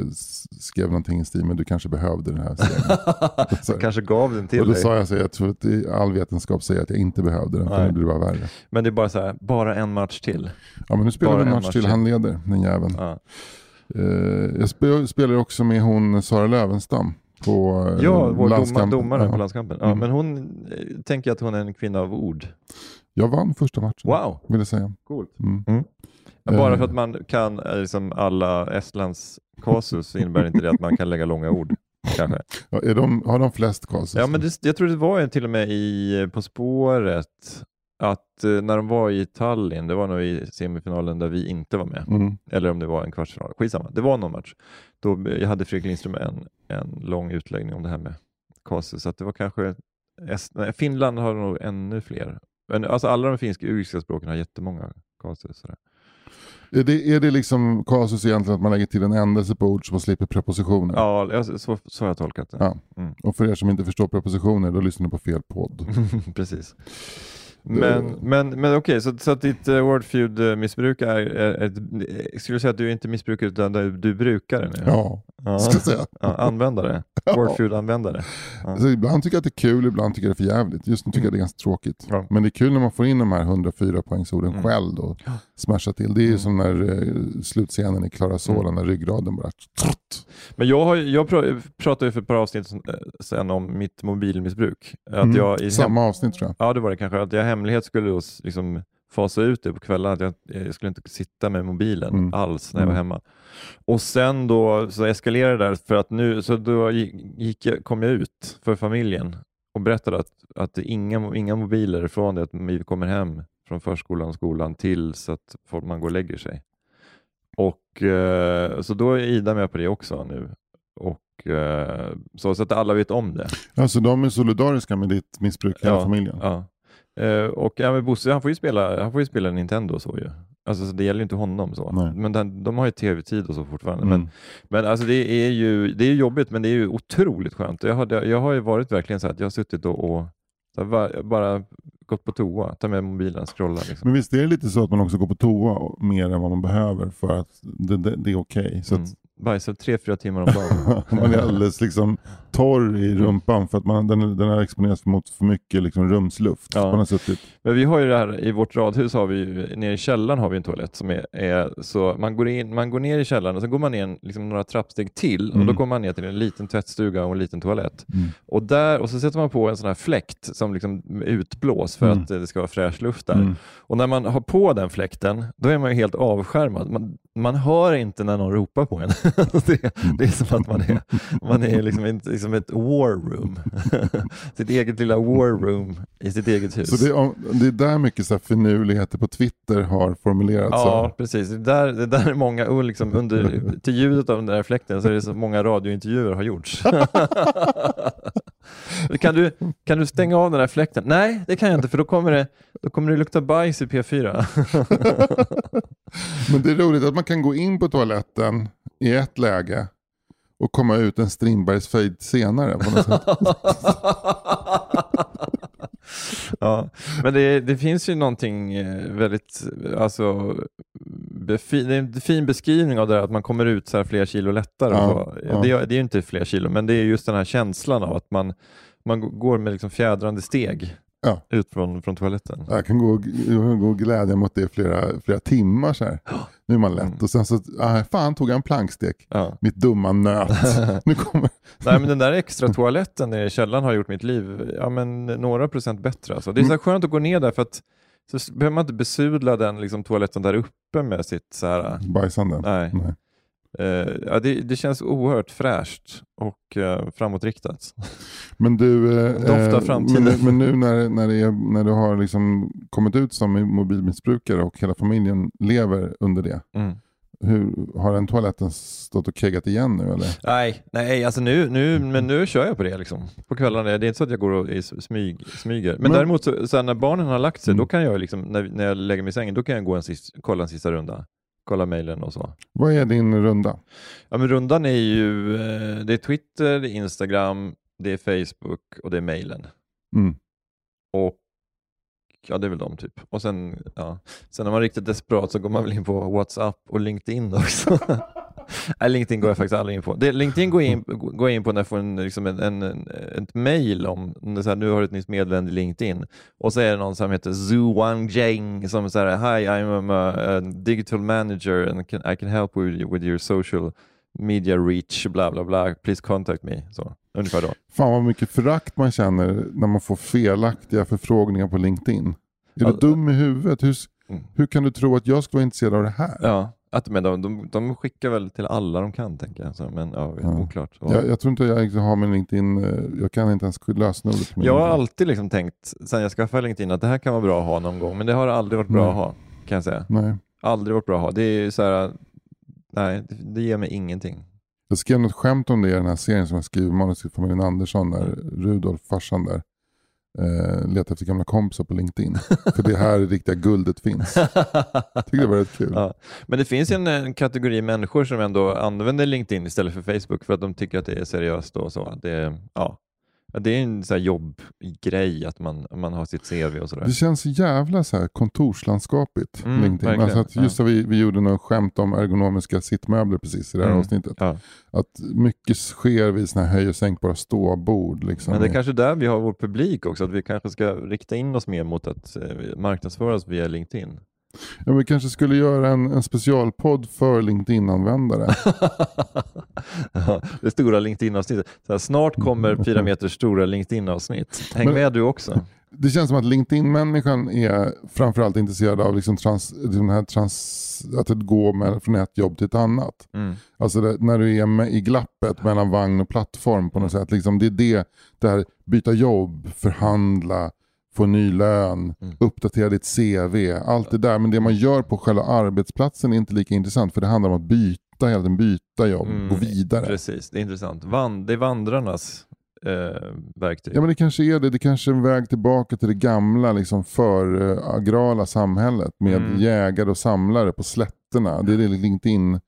skrev någonting i stil med du kanske behövde den här serien. Kanske gav den till och då dig. sa jag så jag tror att all vetenskap säger att jag inte behövde den, för Nej. nu blir det bara värre. Men det är bara så här, bara en match till. Ja men nu spelar Bara vi en match match till, till. han leder den jäveln. Ja. Eh, jag spe- spelar också med hon Sara Lövenstam på eh, Ja, vår doma, landskampen. domare Ja. på landskampen. Ja, Mm. Men hon eh, tänker att hon är en kvinna av ord. Jag vann första matchen, Wow, vill jag säga. coolt. Mm. Bara Eh. för att man kan eh, liksom alla Estlands kasus innebär inte det att man kan lägga långa ord. Kanske. Ja, är de, har de flest kasus? Ja, men det, jag tror det var en till och med i På spåret att eh, när de var i Tallinn, det var nog i semifinalen där vi inte var med, Mm. eller om det var en kvartsfinal, skitsamma, det var någon match. Då jag hade Fredrik Lindström en, en lång utläggning om det här med kasus, så att det var kanske Est, nej, Finland har nog ännu fler. Alltså alla de finska uriska språken har jättemånga kasus. Sådär. Är, det, är det liksom kasus egentligen att man lägger till en ändelse på ord så man slipper prepositioner? Ja, så, så har jag tolkat det. Ja. Mm. Och för er som inte förstår prepositioner, då lyssnar ni på fel podd. Precis. Men, men, men okej, så, så att ditt uh, Wordfeud-missbruk är, är, är, är, skulle du säga att du inte missbrukare utan du, du brukar det nu? Ja, Ja. ska jag säga. Ja, användare. Ja. Wordfeud-användare. Ja. Så ibland tycker jag att det är kul, ibland tycker jag det är för jävligt. Just nu tycker jag det är ganska tråkigt. Ja. Men det är kul när man får in de här 104 poängsorden Mm. själv och smasha till. Det är ju Mm. som när uh, slutscenen i Klara Sola när ryggraden bara... Trott. Men jag, har, jag pr- pratade ju för ett par avsnitt sen- eh, sen om mitt mobilmissbruk. Att Mm. jag i hem, Samma avsnitt tror jag. ja, det var det kanske. Att jag i hemlighet skulle då liksom fasa ut det på kvällarna. Att jag, jag skulle inte sitta med mobilen Mm. alls när jag var Mm. hemma. Och sen då så eskalerade det där för att nu, så då gick, jag, kom jag ut för familjen och berättade att, att inga, inga mobiler från det att vi kommer hem från förskolan och skolan tills att man går och lägger sig. Och eh, Så då är Ida med på det också nu. Och, eh, så, så att alla vet om det. Alltså de är solidariska med ditt missbruk, hela Ja, familjen. Ja. Eh, och ja, Bosse han får, ju spela, han får ju spela Nintendo så ju. Alltså, så det gäller ju inte honom så. Nej. Men den, de har ju tv-tid och så fortfarande. Mm. Men, men alltså det är ju det är jobbigt men det är ju otroligt skönt. Jag, hade, jag har ju varit verkligen så att jag har suttit och, och så va- bara gått på toa, ta med mobilen, scrolla. Liksom. Men visst är det lite så att man också går på toa mer än vad man behöver för att det, det, det är okej. Så Mm. att Bajsar tre, fyra timmar om dagen. man är alldeles liksom torr i rumpan för att man, den, den har exponerats mot för mycket liksom rumsluft. Ja. Man har suttit. Men vi har ju det här, i vårt radhus har vi ju, nere i källaren har vi en toalett som är, är så man går, in, man går ner i källaren och så går man ner liksom några trappsteg till och då Mm. kommer man ner till en liten tvättstuga och en liten toalett. Mm. Och, där, och så sätter man på en sån här fläkt som liksom utblås för Mm. att det ska vara fräsch luft där. Mm. Och när man har på den fläkten, då är man ju helt avskärmad. Man, man hör inte när någon ropar på en. det, det är som att man är, man är liksom, ett, liksom ett war room. sitt eget lilla war room i sitt eget hus. Så det är, det är där mycket så här finurligheter på Twitter har formulerats. Ja, av. precis. Det där, det där är många, och liksom under, till ljudet av den där fläkten så är det så många radiointervjuer har gjorts. kan, du, kan du stänga av den där fläkten? Nej, det kan jag inte för då kommer det, då kommer det lukta bajs i P4. Men det är roligt att man kan gå in på toaletten i ett läge och komma ut en Strindbergsfejd senare. På något sätt. ja, men det, det finns ju någonting eh, väldigt, alltså, befi, det är en fin beskrivning av det där att man kommer ut så här flera kilo lättare. Ja, ja. Det, är- det är ju inte flera kilo, men det är just den här känslan av att man, man går med liksom fjädrande steg Ja. ut från, från toaletten. Jag kan gå, jag kan gå och glädja mot det i flera, flera timmar. Så här. Nu är man lätt. Mm. Och sen så, ah, fan tog jag en plankstek. Ja. Mitt dumma nöt. nu kommer... Nej, men den där extra toaletten i källaren har gjort mitt liv ja, men några procent bättre. Alltså. Det är så här skönt att gå ner där för att så behöver man inte besudla den liksom, toaletten där uppe med sitt så här, Bajsande. Nej. Nej. Eh, ja, det, det känns oerhört fräscht och uh, framåtriktat. Men du, eh, Doftar framtiden. men, men nu när, när, det är, när du har liksom kommit ut som mobilmissbrukare och hela familjen lever under det. Mm. Hur, har den toaletten stått och keggat igen nu eller? Nej, nej alltså nu, nu, men nu kör jag på det liksom. på kvällarna. Det är inte så att jag går och smyg, smyger. Men, Men- däremot så, så när barnen har lagt sig, Mm. då kan jag liksom, när, när jag lägger mig i sängen, då kan jag gå en sist, kolla en sista runda. Kolla mejlen och så. Vad är din runda? Ja, men rundan är ju eh, det är Twitter, det är Instagram, det är Facebook och det är mejlen. Mm. Och ja, det är väl de typ. Och sen, ja. sen när man är riktigt desperat så går man väl in på WhatsApp och LinkedIn också. Nej, LinkedIn går jag faktiskt aldrig in på. Det, LinkedIn går jag in, går in på när jag får en, liksom en, en, en, ett mail om så här, nu har du ett nytt meddelande i LinkedIn. Och så är det någon som heter Zhu Wangjing som säger Hi, I'm a, a digital manager and can, I can help with, with your social media reach, bla bla bla. Please contact me. Så, ungefär då. Fan vad mycket förakt man känner när man får felaktiga förfrågningar på LinkedIn. Är Ja, du dum i huvudet? Hur, Mm. hur kan du tro att jag ska vara intresserad av det här? Ja, att, men de, de, de skickar väl till alla de kan tänker jag. Så, men ja, Ja. oklart. Och, Jag, jag tror inte jag har min LinkedIn, eh, jag kan inte ens lösenordet. jag har alltid liksom tänkt, sen jag skaffade LinkedIn, att det här kan vara bra att ha någon gång. Men det har aldrig varit bra Nej. att ha, kan jag säga. Nej. Aldrig varit bra att ha. Det är så här, nej, det, det ger mig ingenting. Jag skrev något skämt om det i den här serien som jag skriver manus till familjen Andersson där Mm. Rudolf, farsan där, eh, letar efter gamla kompisar på LinkedIn. För det är här det riktiga guldet finns. Tyckte det var rätt kul. Ja. Men det finns en, en kategori människor som ändå använder LinkedIn istället för Facebook för att de tycker att det är seriöst och så. Det, ja. Ja, det är en så jobbgrej att man, man har sitt CV och sådär. Det känns jävla så här kontorslandskapigt. Mm, LinkedIn. Alltså att just Ja. vi, vi gjorde något skämt om ergonomiska sittmöbler precis i det här Mm. avsnittet. Ja. Att mycket sker vid såna här höj och sänkbara ståbord. Liksom. Men det är kanske där vi har vår publik också, att vi kanske ska rikta in oss mer mot att eh, marknadsföra oss via LinkedIn. Ja, vi kanske skulle göra en, en specialpodd för LinkedIn-användare. Det stora LinkedIn-avsnittet. Snart kommer Fyra meters stora LinkedIn-avsnitt. Häng Men- med du också. det känns som att LinkedIn-människan är framförallt intresserad av liksom trans, den här trans, att går med, från ett jobb till ett annat. Mm. Alltså det, när du är med, i glappet mellan vagn och plattform på något sätt. Liksom det är det, det här byta jobb, förhandla, få ny lön, Mm. uppdatera ditt CV. Allt det där. Men det man gör på själva arbetsplatsen är inte lika intressant. För det handlar om att byta, hela tiden byta jobb, Mm, gå vidare. Precis, det är intressant. Van, det är vandrarnas eh, verktyg. Ja men det kanske är det. Det kanske är en väg tillbaka till det gamla liksom för uh, agrala samhället med Mm. jägare och samlare på slätterna. Det är det LinkedIn,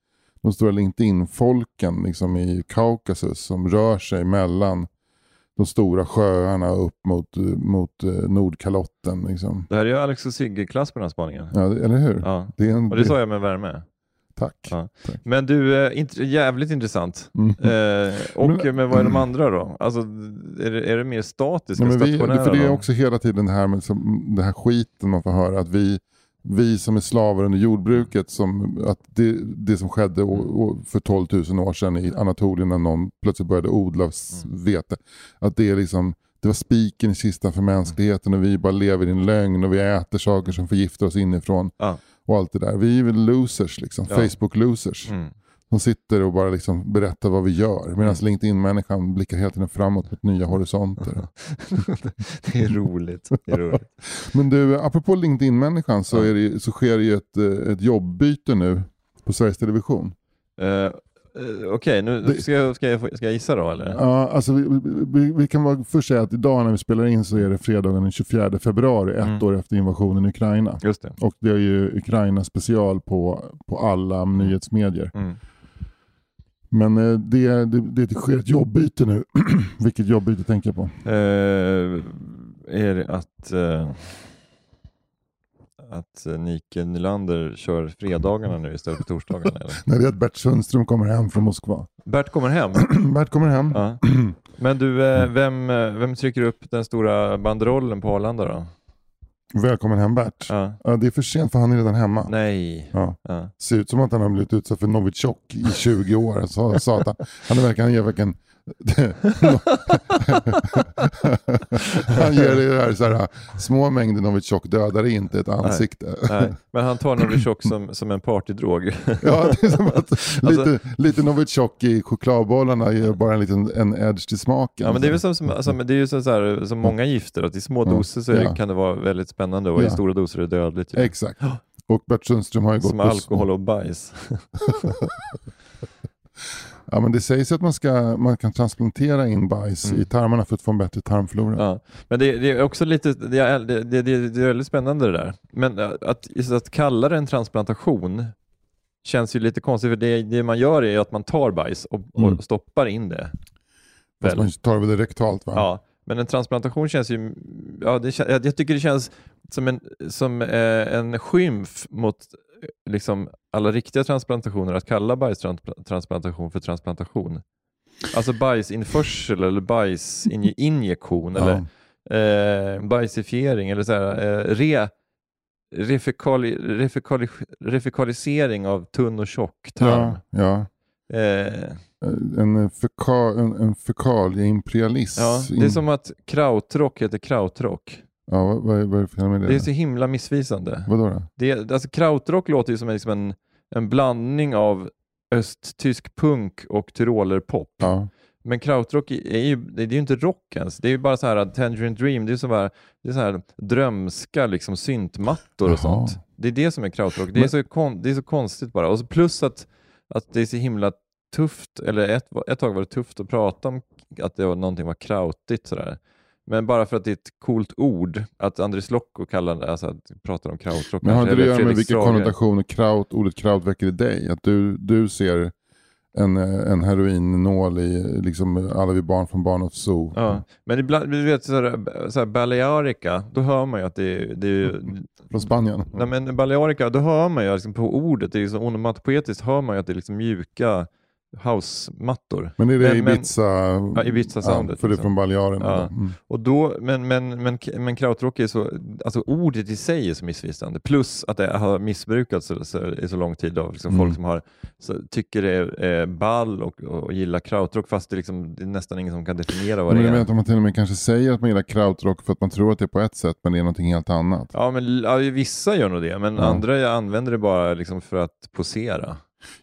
de stora LinkedIn-folken liksom i Kaukasus som rör sig mellan de stora sjöarna upp mot, eh, mot uh, Nordkalotten. Liksom. Det här är ju Alex och Sigge-klass på den här spaningen. Ja, eller hur? Ja. Det är en, Och det sa jag med värme. Tack. Ja. Tack. Men du, eh, int- jävligt intressant. Mm. Eh, och Men- men, vad är de andra då? Alltså, är det, är det mer statiska, men vi, stationära? för det är också hela tiden det här med som, det här skiten man får höra. Att vi, vi som är slavar under jordbruket, som, att det, det som skedde å, å, för 12 000 år sedan i Anatolien när någon plötsligt började odla Mm. vete. Att det är liksom det var spiken i kistan för mänskligheten och vi bara lever i en lögn och vi äter saker som förgiftar oss inifrån. Ja. Och allt det där. Vi är väl losers, liksom. Ja. Facebook-losers. Mm. Som sitter och bara liksom berättar vad vi gör. Medan LinkedIn-människan blickar hela tiden framåt mot nya horisonter. det är roligt. Det är roligt. Men du, apropå LinkedIn-människan så, är det, så sker det ju ett, eh, ett jobbbyte nu på Sveriges Television. Eh, Okej, nu ska jag, ska, jag, ska jag gissa då eller? Ja, alltså vi, vi, vi kan bara först säga att idag när vi spelar in så är det fredagen den 24 februari, ett Mm. år efter invasionen i Ukraina. Just det. Och det är ju Ukraina special på, på alla nyhetsmedier. Mm. Men eh, det, det, det sker ett jobbbyte nu. Vilket jobbbyte tänker jag på? Eh, är det att, eh, att eh, Nike Nylander kör fredagarna nu istället för torsdagarna? Eller? När det är att Bert Sundström kommer hem från Moskva. Bert kommer hem. Bert kommer hem. Ja. Men du, eh, vem, eh, vem trycker upp den stora banderollen på Arlanda då? Välkommen hem Bert. Ja. Ja, det är för sent för han är redan hemma. Nej. Ja. Ser ut som att han har blivit utsatt för Novichok i 20 år. Så, satan. Han är verkligen, han ger verkligen han ger det här, så här små mängder Novichok dödar inte ett ansikte. Nej. Men han tar Novichok som, som en partydrog. Ja, det är som att Alltså- lite, lite Novichok i chokladbollarna ger bara en liten en edge till smaken. Ja, men det är väl som, som, alltså, det är ju så, så här, som många gifter, att i små Ja. doser så är, Ja. kan det vara väldigt spännande och Ja. i stora doser är det dödligt. ju. Exakt. Och Bert Sundström har ju gått Som på... alkohol och bajs. Ja, men det sägs att man, ska, man kan transplantera in bajs Mm. i tarmarna för att få en bättre tarmflora. Ja. Men det, det är också lite, det är, det, det, det, är väldigt spännande det där. Men äh, att, att kalla det en transplantation känns ju lite konstigt, för det, det man gör är att man tar bajs och, Mm. och stoppar in det. Fast man tar det rektalt va? Ja, men en transplantation känns ju, ja, det, jag jag tycker det känns som en, som, eh, en skymf mot liksom, alla riktiga transplantationer att kalla bajstransplantation för transplantation. Alltså bajsinförsel eller bajsinjektion eller eh, bajsifiering eller så här, eh, re, refekali, refekali, refekalisering av tunn och tjock tarm. Ja, ja. Eh, En, feka, en, en fekalieimperialism. ja, det är som att krautrock heter krautrock. Ja, vad, vad, är- vad är det för fel med det? Det är så himla missvisande. Vadå då? Det, alltså krautrock låter ju som liksom en, en blandning av östtysk punk och tyrolerpop. Ja. Men krautrock är ju, det är ju inte rock ens. Det är ju bara så här att Tangerine Dream, det är så här, det är så här drömska liksom syntmattor och Jaha. sånt. Det är det som är krautrock. Det är, Men- så, kon, det är så konstigt bara. Och så plus att, att det är så himla tufft, eller ett, ett tag var det tufft att prata om att det var, någonting var krautigt sådär. Men bara för att det är ett coolt ord, att Andres Lokko kallar det, alltså att pratar om krautrock. Men har inte det att göra med Strage. konnotationer kraut, ordet kraut väcker i dig? Att du, du ser en, en heroinnål i liksom, alla vi barn från Barnåt Zoo. Ja. Men ibland, du vet såhär, såhär Balearica, då hör man ju att det är, det är Från Spanien. nej men Balearica, då hör man ju liksom på ordet, det är liksom onomatopoetiskt hör man ju att det är liksom mjuka housemattor. Men är det Men- men- Ibiza? Ja, Ibiza-soundet, för det är liksom. från Balearerna. Ja. Mm. Och då, men, men, men, men krautrock är så, alltså ordet i sig är så missvisande, plus att det har missbrukats så, så, i så lång tid av liksom Mm. folk som har, så, tycker det är eh, ball och, och gillar krautrock fast det, liksom, det är nästan ingen som kan definiera vad Men det är. vet att man till och med kanske säger att man gillar krautrock för att man tror att det är på ett sätt men det är någonting helt annat. Ja, men ja, vissa gör nog det, men Ja. andra använder det bara liksom för att posera.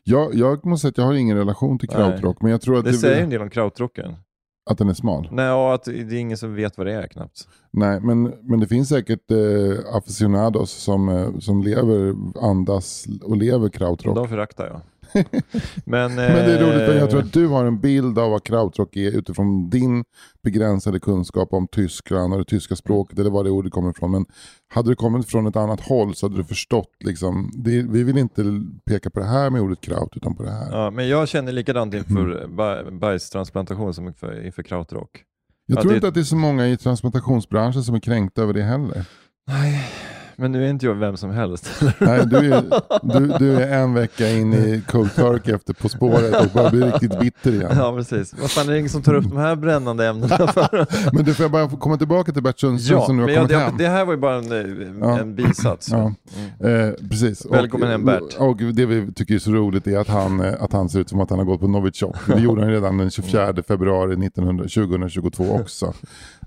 Jag, jag måste säga att jag har ingen relation till krautrock men jag tror att, Det det, säger en del om krautrocken. att den är smal. Nej, ja, att det är ingen som vet vad det är knappt. Nej, men, men det finns säkert eh, aficionados som, eh, som lever, andas och lever krautrock. De föraktar jag. men, Men det är roligt för jag tror eh, att du har en bild av vad krautrock är utifrån din begränsade kunskap om Tyskland och det tyska språket eller var det ordet kommer ifrån. Men hade det kommit från ett annat håll så hade du förstått. Liksom, det, vi vill inte peka på det här med ordet kraut utan på det här. Ja, men jag känner likadant inför Mm. bajstransplantation som inför, inför krautrock. Jag Ja, tror det- inte att det är så många i transplantationsbranschen som är kränkta över det heller. Nej, men nu är inte jag vem som helst. Nej, du, är, du, du är en vecka in i cold turkey efter På spåret och börjar bli riktigt bitter igen. ja, precis. Vad fan är det ingen som tar upp de här brännande ämnena för? Men du får jag bara komma tillbaka till Bert Sundström ja, som nu har men jag, kommit det, hem. det här var ju bara en, eh, Ja. en bisats. Ja. Mm. Eh, precis. Välkommen och, hem, Bert. Och det vi tycker är så roligt är att han, eh, att han ser ut som att han har gått på Novichok. Det gjorde han redan den 24 februari 1900, 2022 också.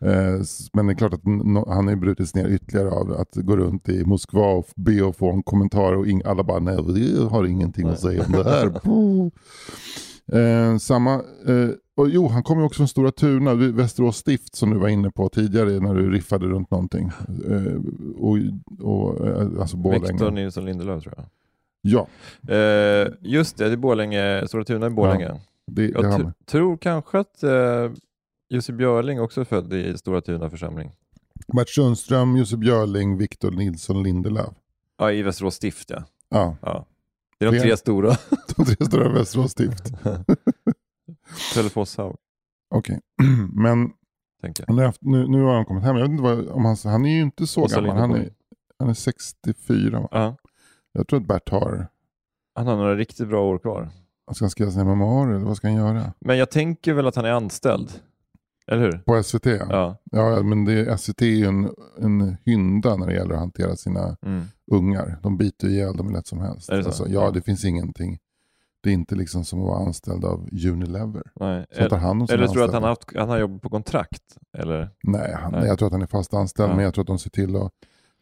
Eh, men det är klart att han har brutits ner ytterligare av att gå runt i Moskva och be att få en kommentar och alla bara nej, vi har ingenting att säga om det här. Eh, samma, eh, och jo, han kommer också från Stora Tuna, Västerås stift som du var inne på tidigare när du riffade runt någonting. Eh, och, och, eh, alltså Borlänge. Victor Nilsson Lindelöf tror jag. Ja, Eh, just det, det är Borlänge, Stora Tuna i Borlänge. det, det Jag tr- tror kanske att Jussi Björling också född i Stora Tuna församling. Bert Sundström, Jussi Björling, Victor Nilsson Lindelöf. Ja, i Västerås stift ja. Ja, ja. Det är de Fler? tre stora. de tre stora Västerås stift. Trelleforshaug, Okej, men har haft, nu, nu har han kommit hem. Jag vet inte vad, om han, han är ju inte så gammal. Han är, han är 64. Va? Ja. Jag tror att Bert har, Han har några riktigt bra år kvar. ska han skriva sina memoarer eller vad ska han göra? Men jag tänker väl att han är anställd. Eller hur? På SVT? Ja, Ja. men det, SVT är ju en, en hynda när det gäller att hantera sina Mm. ungar. De biter ihjäl dem hur lätt som helst. Är det så? Alltså, ja, det finns ingenting. Det är inte liksom som att vara anställd av Unilever. Nej. Som tar hand om Eller tror du att han haft, han har jobbat på kontrakt? Eller? Nej, han, Nej. jag tror att han är fast anställd, Ja. men jag tror att de ser till att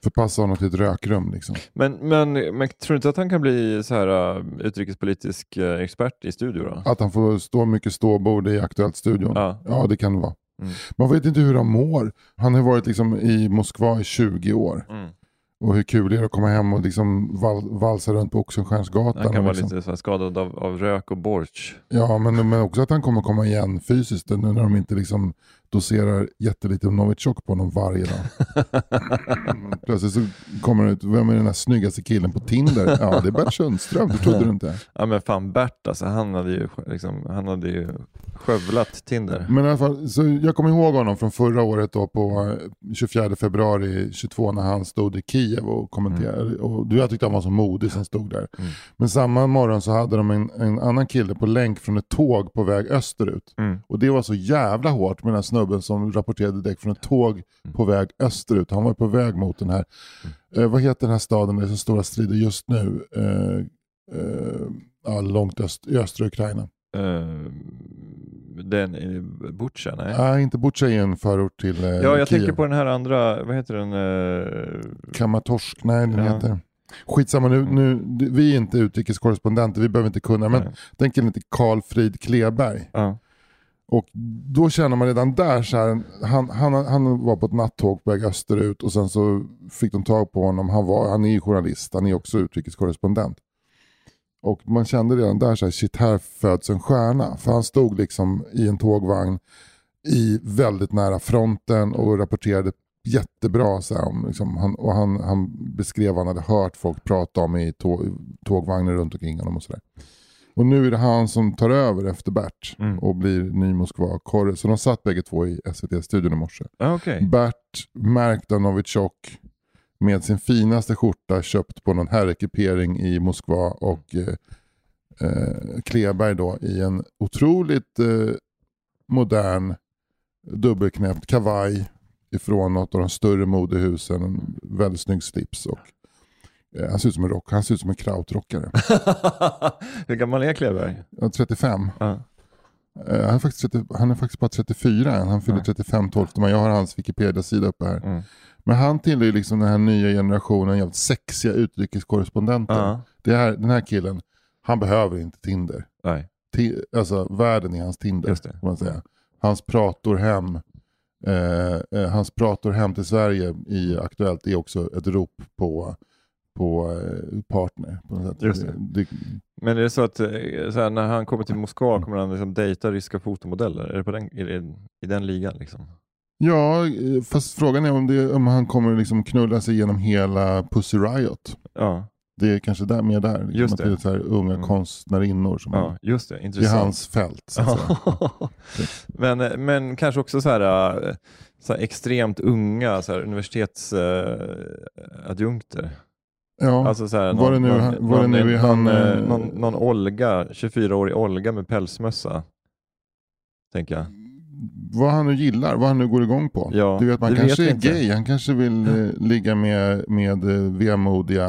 förpassa honom till ett rökrum. Liksom. Men, men, men tror du inte att han kan bli så här, uh, utrikespolitisk uh, expert i studio då? Att han får stå mycket ståbord i Aktuellt-studion. Ja. Ja, det kan det vara. Mm. Man vet inte hur han mår. Han har varit liksom i Moskva i 20 år. Mm. Och hur kul det är att komma hem och liksom val, valsa runt på Oxenstiernsgatan. Han kan vara liksom. lite så skadad av, av rök och bortsch. Ja, men, men också att han kommer komma igen fysiskt nu när de inte liksom doserar jättelite Novichok på honom varje dag. Plötsligt så kommer det ut, vem är den där snyggaste killen på Tinder? Ja, det är Bert Sundström, det trodde du inte. Ja men fan Bert alltså, han hade ju, liksom, han hade ju skövlat Tinder. Men i alla fall, så jag kommer ihåg honom från förra året då på eh, 24 februari 22 när han stod i Kiev och kommenterade. Och du, jag tyckte han var så modig som stod där. Mm. Men samma morgon så hade de en, en annan kille på länk från ett tåg på väg österut. Mm. Och det var så jävla hårt med den här snubben som rapporterade direkt från ett tåg Mm. på väg österut. Han var på väg mot den här, eh, vad heter den här staden är så stora strider just nu? Eh, eh, långt öst, i östra Ukraina. Uh, den i Butja, nej? Nej, inte Butja är en förort till eh, ja, jag Kiev. tänker på den här andra, vad heter den? Uh, Kramatorsk, nej den Ja. heter. Skitsamma nu, nu, vi är inte utrikeskorrespondenter, vi behöver inte kunna. Men nej. den killen heter Carl Frid Kleberg. Ja. Och då känner man redan där så här, han, han, han var på ett nattåg på väg österut och sen så fick de tag på honom. Han, var, han är ju journalist, han är också utrikeskorrespondent. Och man kände redan där så här, shit här föds en stjärna. För han stod liksom i en tågvagn i väldigt nära fronten och rapporterade jättebra. Så här, om, liksom, han, och han, han beskrev vad han hade hört folk prata om i tåg, tågvagnar runt omkring honom och sådär. Och nu är det han som tar över efter Bert Mm. och blir ny Moskva-korre. Så de satt bägge två i SVT-studion i morse. Ah, Okej. Bert märkt av Novichok med sin finaste skjorta köpt på någon herrekipering i Moskva och eh, eh, Kleberg då i en otroligt eh, modern dubbelknäppt kavaj ifrån något av de större modehusen. En väldigt snygg slips och han ser ut som en rock, han ser ut som en krautrockare. Hur gammal är Kleberg? Ja, 35. Ja. Eh, han, är faktiskt 30, han är faktiskt bara 34 än. Han fyller Nej. 35 12 men jag har hans Wikipedia-sida uppe här. Mm. Men han tillhör liksom den här nya generationen jävligt sexiga utrikeskorrespondenter. Det här, den här killen, han behöver inte Tinder. Nej, Ti- alltså världen är hans Tinder. Just det. Man säga. Hans prator hem eh, eh, hans prator hem till Sverige i Aktuellt är också ett rop på, på eh, partner. På något sätt. Just det. Det, Men är det så att eh, så här, när han kommer till Moskva kommer han liksom dejta ryska fotomodeller? Är det, på den, är det i den ligan? Liksom? ja, eh, fast frågan är om, det, om han kommer liksom knulla sig igenom hela Pussy Riot. Ja, Det är kanske där, mer där. Liksom Just det. det är så här unga Mm. konstnärinnor som ja just det. Intressant. hans fält. Så men, men kanske också så här, så här extremt unga så här, universitetsadjunkter. Ja. alltså så här, var det nu, någon, var det någon, nu någon, han... eh, någon, någon Olga, 24-årig Olga med pälsmössa. Tänker jag. Vad han nu gillar, vad han nu går igång på. Ja, du vet, man kanske vet är inte. gay, han kanske vill eh, ligga med, med eh, vemodiga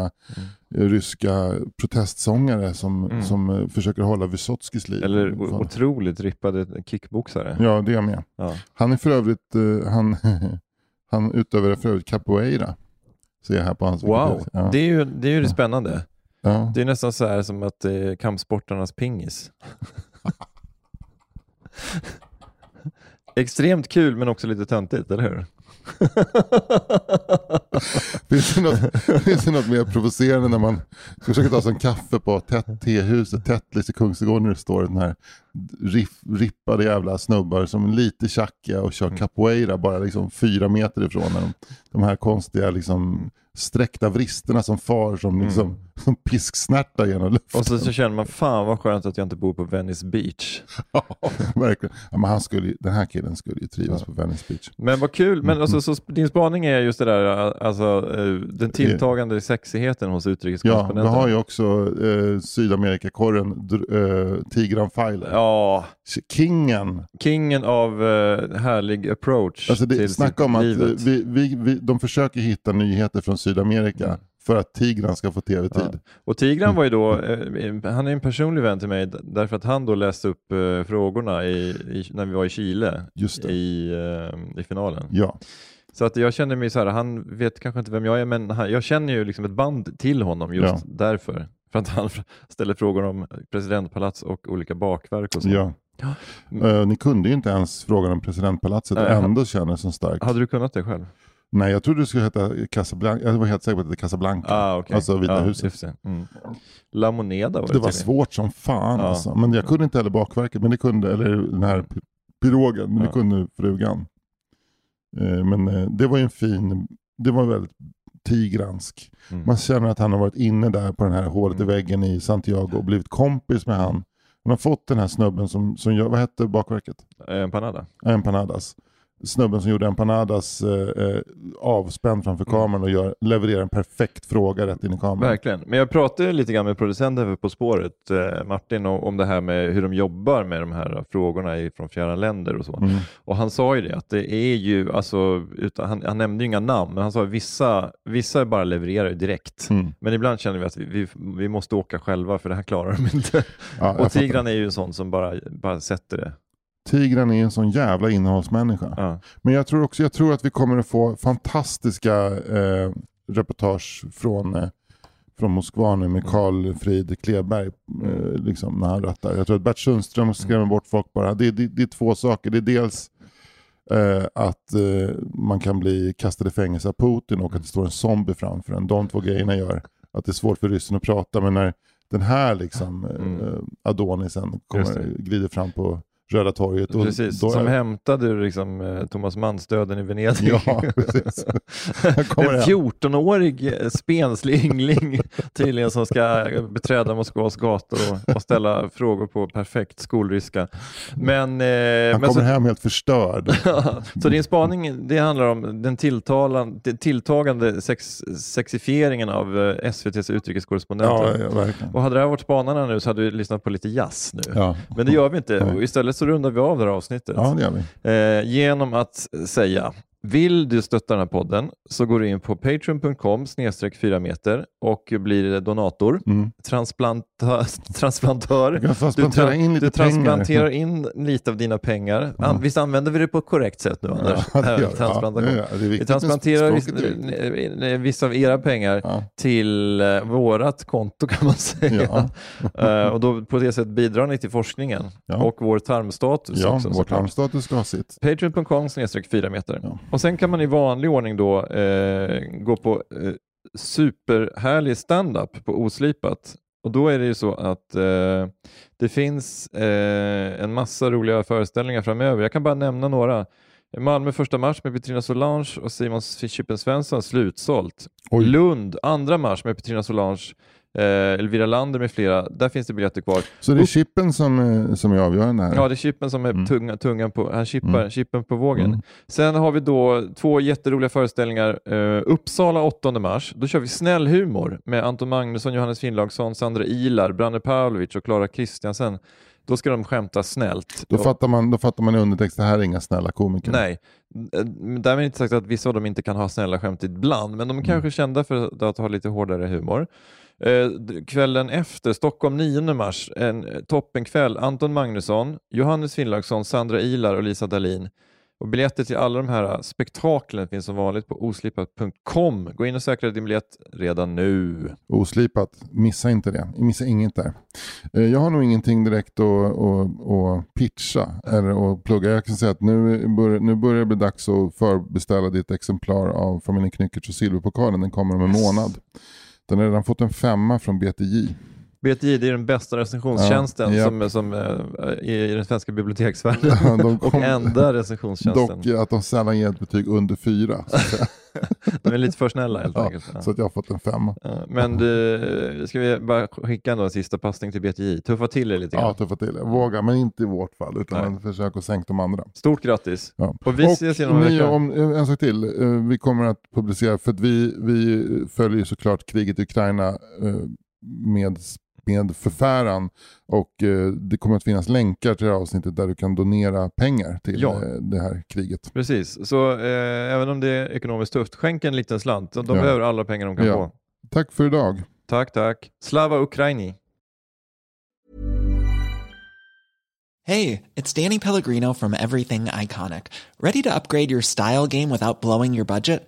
Mm. eh, ryska protestsångare som, Mm. som eh, försöker hålla Vysotskis liv. Eller otroligt rippade kickboxare. Ja, det är jag med. Ja. Han är för övrigt, eh, han, han utövar för övrigt capoeira. Ser jag här på hans Wow, ja. det är ju det, är ju det spännande. ja. Det är nästan så här som att det är kampsportarnas pingis. Extremt kul men också lite töntigt, eller hur? Finns, det något, finns det något mer provocerande när man ska försöka ta sig en kaffe på Tet- tehuset Tettlis i Kungsträdgården när det står den här riff, rippade jävla snubbar som är lite tjackiga och kör capoeira bara liksom fyra meter ifrån. När de, här konstiga liksom sträckta vristerna som far som, liksom, som pisksnärtar genom luften. Och så, så känner man, fan vad skönt att jag inte bor på Venice Beach. Ja, verkligen. Ja, men han skulle, den här killen skulle ju trivas på Venice Beach. Men vad kul, Mm, men alltså, så din spaning är just det där, alltså eh, den tilltagande sexigheten hos Ja, vi utrikeskorrespondenten. har ju också eh, Sydamerikakorren eh, Tigran Filer. Ja, Kingen kingen av eh, härlig approach Alltså det, till snacka om att vi, vi, vi, de försöker hitta nyheter från Sydamerika Mm. för att Tigran ska få tv-tid. Ja. Och Tigran var ju då, eh, han är en personlig vän till mig därför att han då läste upp eh, frågorna i, i, när vi var i Chile i, i finalen. Ja. Så att jag känner mig så här, han vet kanske inte vem jag är men han, jag känner ju liksom ett band till honom just Ja. därför. För att han ställer frågor om presidentpalats och olika bakverk och så. ja. Eh, ni kunde ju inte ens frågan om presidentpalatset och Nej, ändå känner så starkt. Hade du kunnat det själv? Nej, jag trodde det skulle heta Casablanca. Jag var helt säker på att det hette Casablanca. Ah, okay. Alltså Vita ja, huset. Mm. La Moneda var det, Det var svårt som fan Ja. alltså. Men jag kunde inte heller bakverket, men det kunde, eller den här pi- pirogen, men det Ja. kunde frugan. Eh, Men eh, det var ju en fin, det var väldigt tigransk. Mm. Man känner att han har varit inne där på den här hålet i Mm. väggen i Santiago och blivit kompis med han. Han har fått den här snubben som, som gör, vad hette bakverket? Empanada. Empanadas. Snubben som gjorde empanadas eh, eh, avspänd framför Mm. kameran och gör, levererar en perfekt fråga rätt in i kameran. Verkligen. Men jag pratade lite grann med producenten för På spåret, eh, Martin, om det här med hur de jobbar med de här frågorna från fjärran länder och så. Mm. Och han sa ju det, att det är ju, alltså, utan, han, han nämnde ju inga namn, men han sa att vissa, vissa bara levererar direkt. Mm. Men ibland känner vi att vi, vi, vi måste åka själva för det här klarar de inte. Ja, och. Tigran är ju en sån som bara, bara sätter det. Tigran är en sån jävla innehållsmänniska. Ja. Men jag tror också jag tror att vi kommer att få fantastiska eh, reportage från, eh, från Moskva nu med Carl Frid Kleberg eh, liksom, när han rattar. Jag tror att Bert Sundström skrämmer bort folk bara. Det, det, det är två saker. Det är dels eh, att eh, man kan bli kastad i fängelse av Putin och att det står en zombie framför en. De två grejerna gör att det är svårt för ryssen att prata. Men när den här liksom, eh, Mm. Adonisen Just kommer, glider fram på Röda torget. Precis, då som är- hämtade liksom, eh, Thomas Manns-döden i Venedig. Ja, precis. En det. 14-årig eh, spenslig yngling tydligen som ska beträda Moskvas gator och, och ställa frågor på perfekt skolryska. Men, eh, Han men kommer så, hem helt förstörd. så din spaning det handlar om den tilltalan, den tilltagande sex, sexifieringen av eh, SVTs utrikeskorrespondenter. Ja, ja. Och hade det här varit spanarna nu så hade vi lyssnat på lite jazz nu. Ja. Men det gör vi inte. Istället så rundar vi av det här avsnittet. ja, det gör vi. Eh, genom att säga vill du stötta den här podden så går du in på patreon.com snedstreck 4 meter och blir donator, Mm. transplanta, transplantör. Du tra- in du transplanterar in lite av dina pengar. An- visst använder vi det på ett korrekt sätt nu Anders? Ja, det gör transplantation. Ja, det vi. Är transplanterar viss, språket eh, vissa av era pengar Ja. till eh, vårat konto kan man säga. Eh, och då på det sättet bidrar ni till forskningen Ja. och vår tarmstatus Ja, också. vår tarmstatus ska ha sitt. Patreon.com snedstreck 4 meter. Och sen kan man i vanlig ordning då eh, gå på eh, superhärlig standup på Oslipat. Och då är det ju så att eh, det finns eh, en massa roliga föreställningar framöver. Jag kan bara nämna några. Malmö första mars med Petrina Solange och Simon Chippen Svensson slutsålt. Oj. Lund andra mars med Petrina Solange, eh, Elvira Lander med flera. Där finns det biljetter kvar. Så det är chippen som, som är avgörande här? Ja, det är chippen som är Mm. tunga, tungan på, han chippar, Mm. chippen på vågen. Mm. Sen har vi då två jätteroliga föreställningar. Eh, Uppsala 8 mars, då kör vi snäll humor med Anton Magnusson, Johannes Finnlaugsson, Sandra Ilar, Branne Pavlovic och Klara Kristiansen. Då ska de skämta snällt. Då fattar man, då fattar man i undertext, det här är inga snälla komiker. Nej, Eh, därmed inte sagt att vissa av dem inte kan ha snälla skämt ibland, men de Mm. är kanske kända för att ha lite hårdare humor. Eh, kvällen efter, Stockholm 9 mars, en eh, toppenkväll. Anton Magnusson, Johannes Finnlaugsson, Sandra Ilar och Lisa Dahlin. Och biljetter till alla de här eh, spektaklen finns som vanligt på oslipat.com. Gå in och säkra din biljett redan nu. Oslipat, missa inte det. Missa inget där. Jag har nog ingenting direkt att, att, att pitcha eller att plugga. Jag kan säga att nu börjar, nu börjar det bli dags att förbeställa ditt exemplar av familjen Knyckertz och Silverpokalen. Den kommer om en månad. Den har redan fått en femma från BTJ. Det är den bästa recensionstjänsten Ja, som, som eh, i den svenska biblioteksvärlden. Ja, de och kom- enda recensionstjänsten. Dock att de sällan ger ett betyg under fyra. Att. De är lite för snälla helt ja, enkelt. Ja. så att jag har fått en femma. Men du, ska vi bara skicka en sista passning till BTI? Tuffa till er lite grann. Ja, tuffa till. Våga, men inte i vårt fall. Utan man försöker sänka de andra. Stort grattis! Och vi ses inom en vecka. om, en sak till. Eh, Vi kommer att publicera, för att vi, vi följer såklart kriget i Ukraina eh, med, med förfäran. Och eh, det kommer att finnas länkar till det här avsnittet där du kan donera pengar till Ja. eh, det här kriget. Precis, så eh, även om det är ekonomiskt tufft, skänk en liten slant. De Ja. behöver alla pengar de kan Ja. få. Tack för idag. Tack, tack. Slava Ukraini! Hey, it's Danny Pellegrino from Everything Iconic. Ready to upgrade your style game without blowing your budget?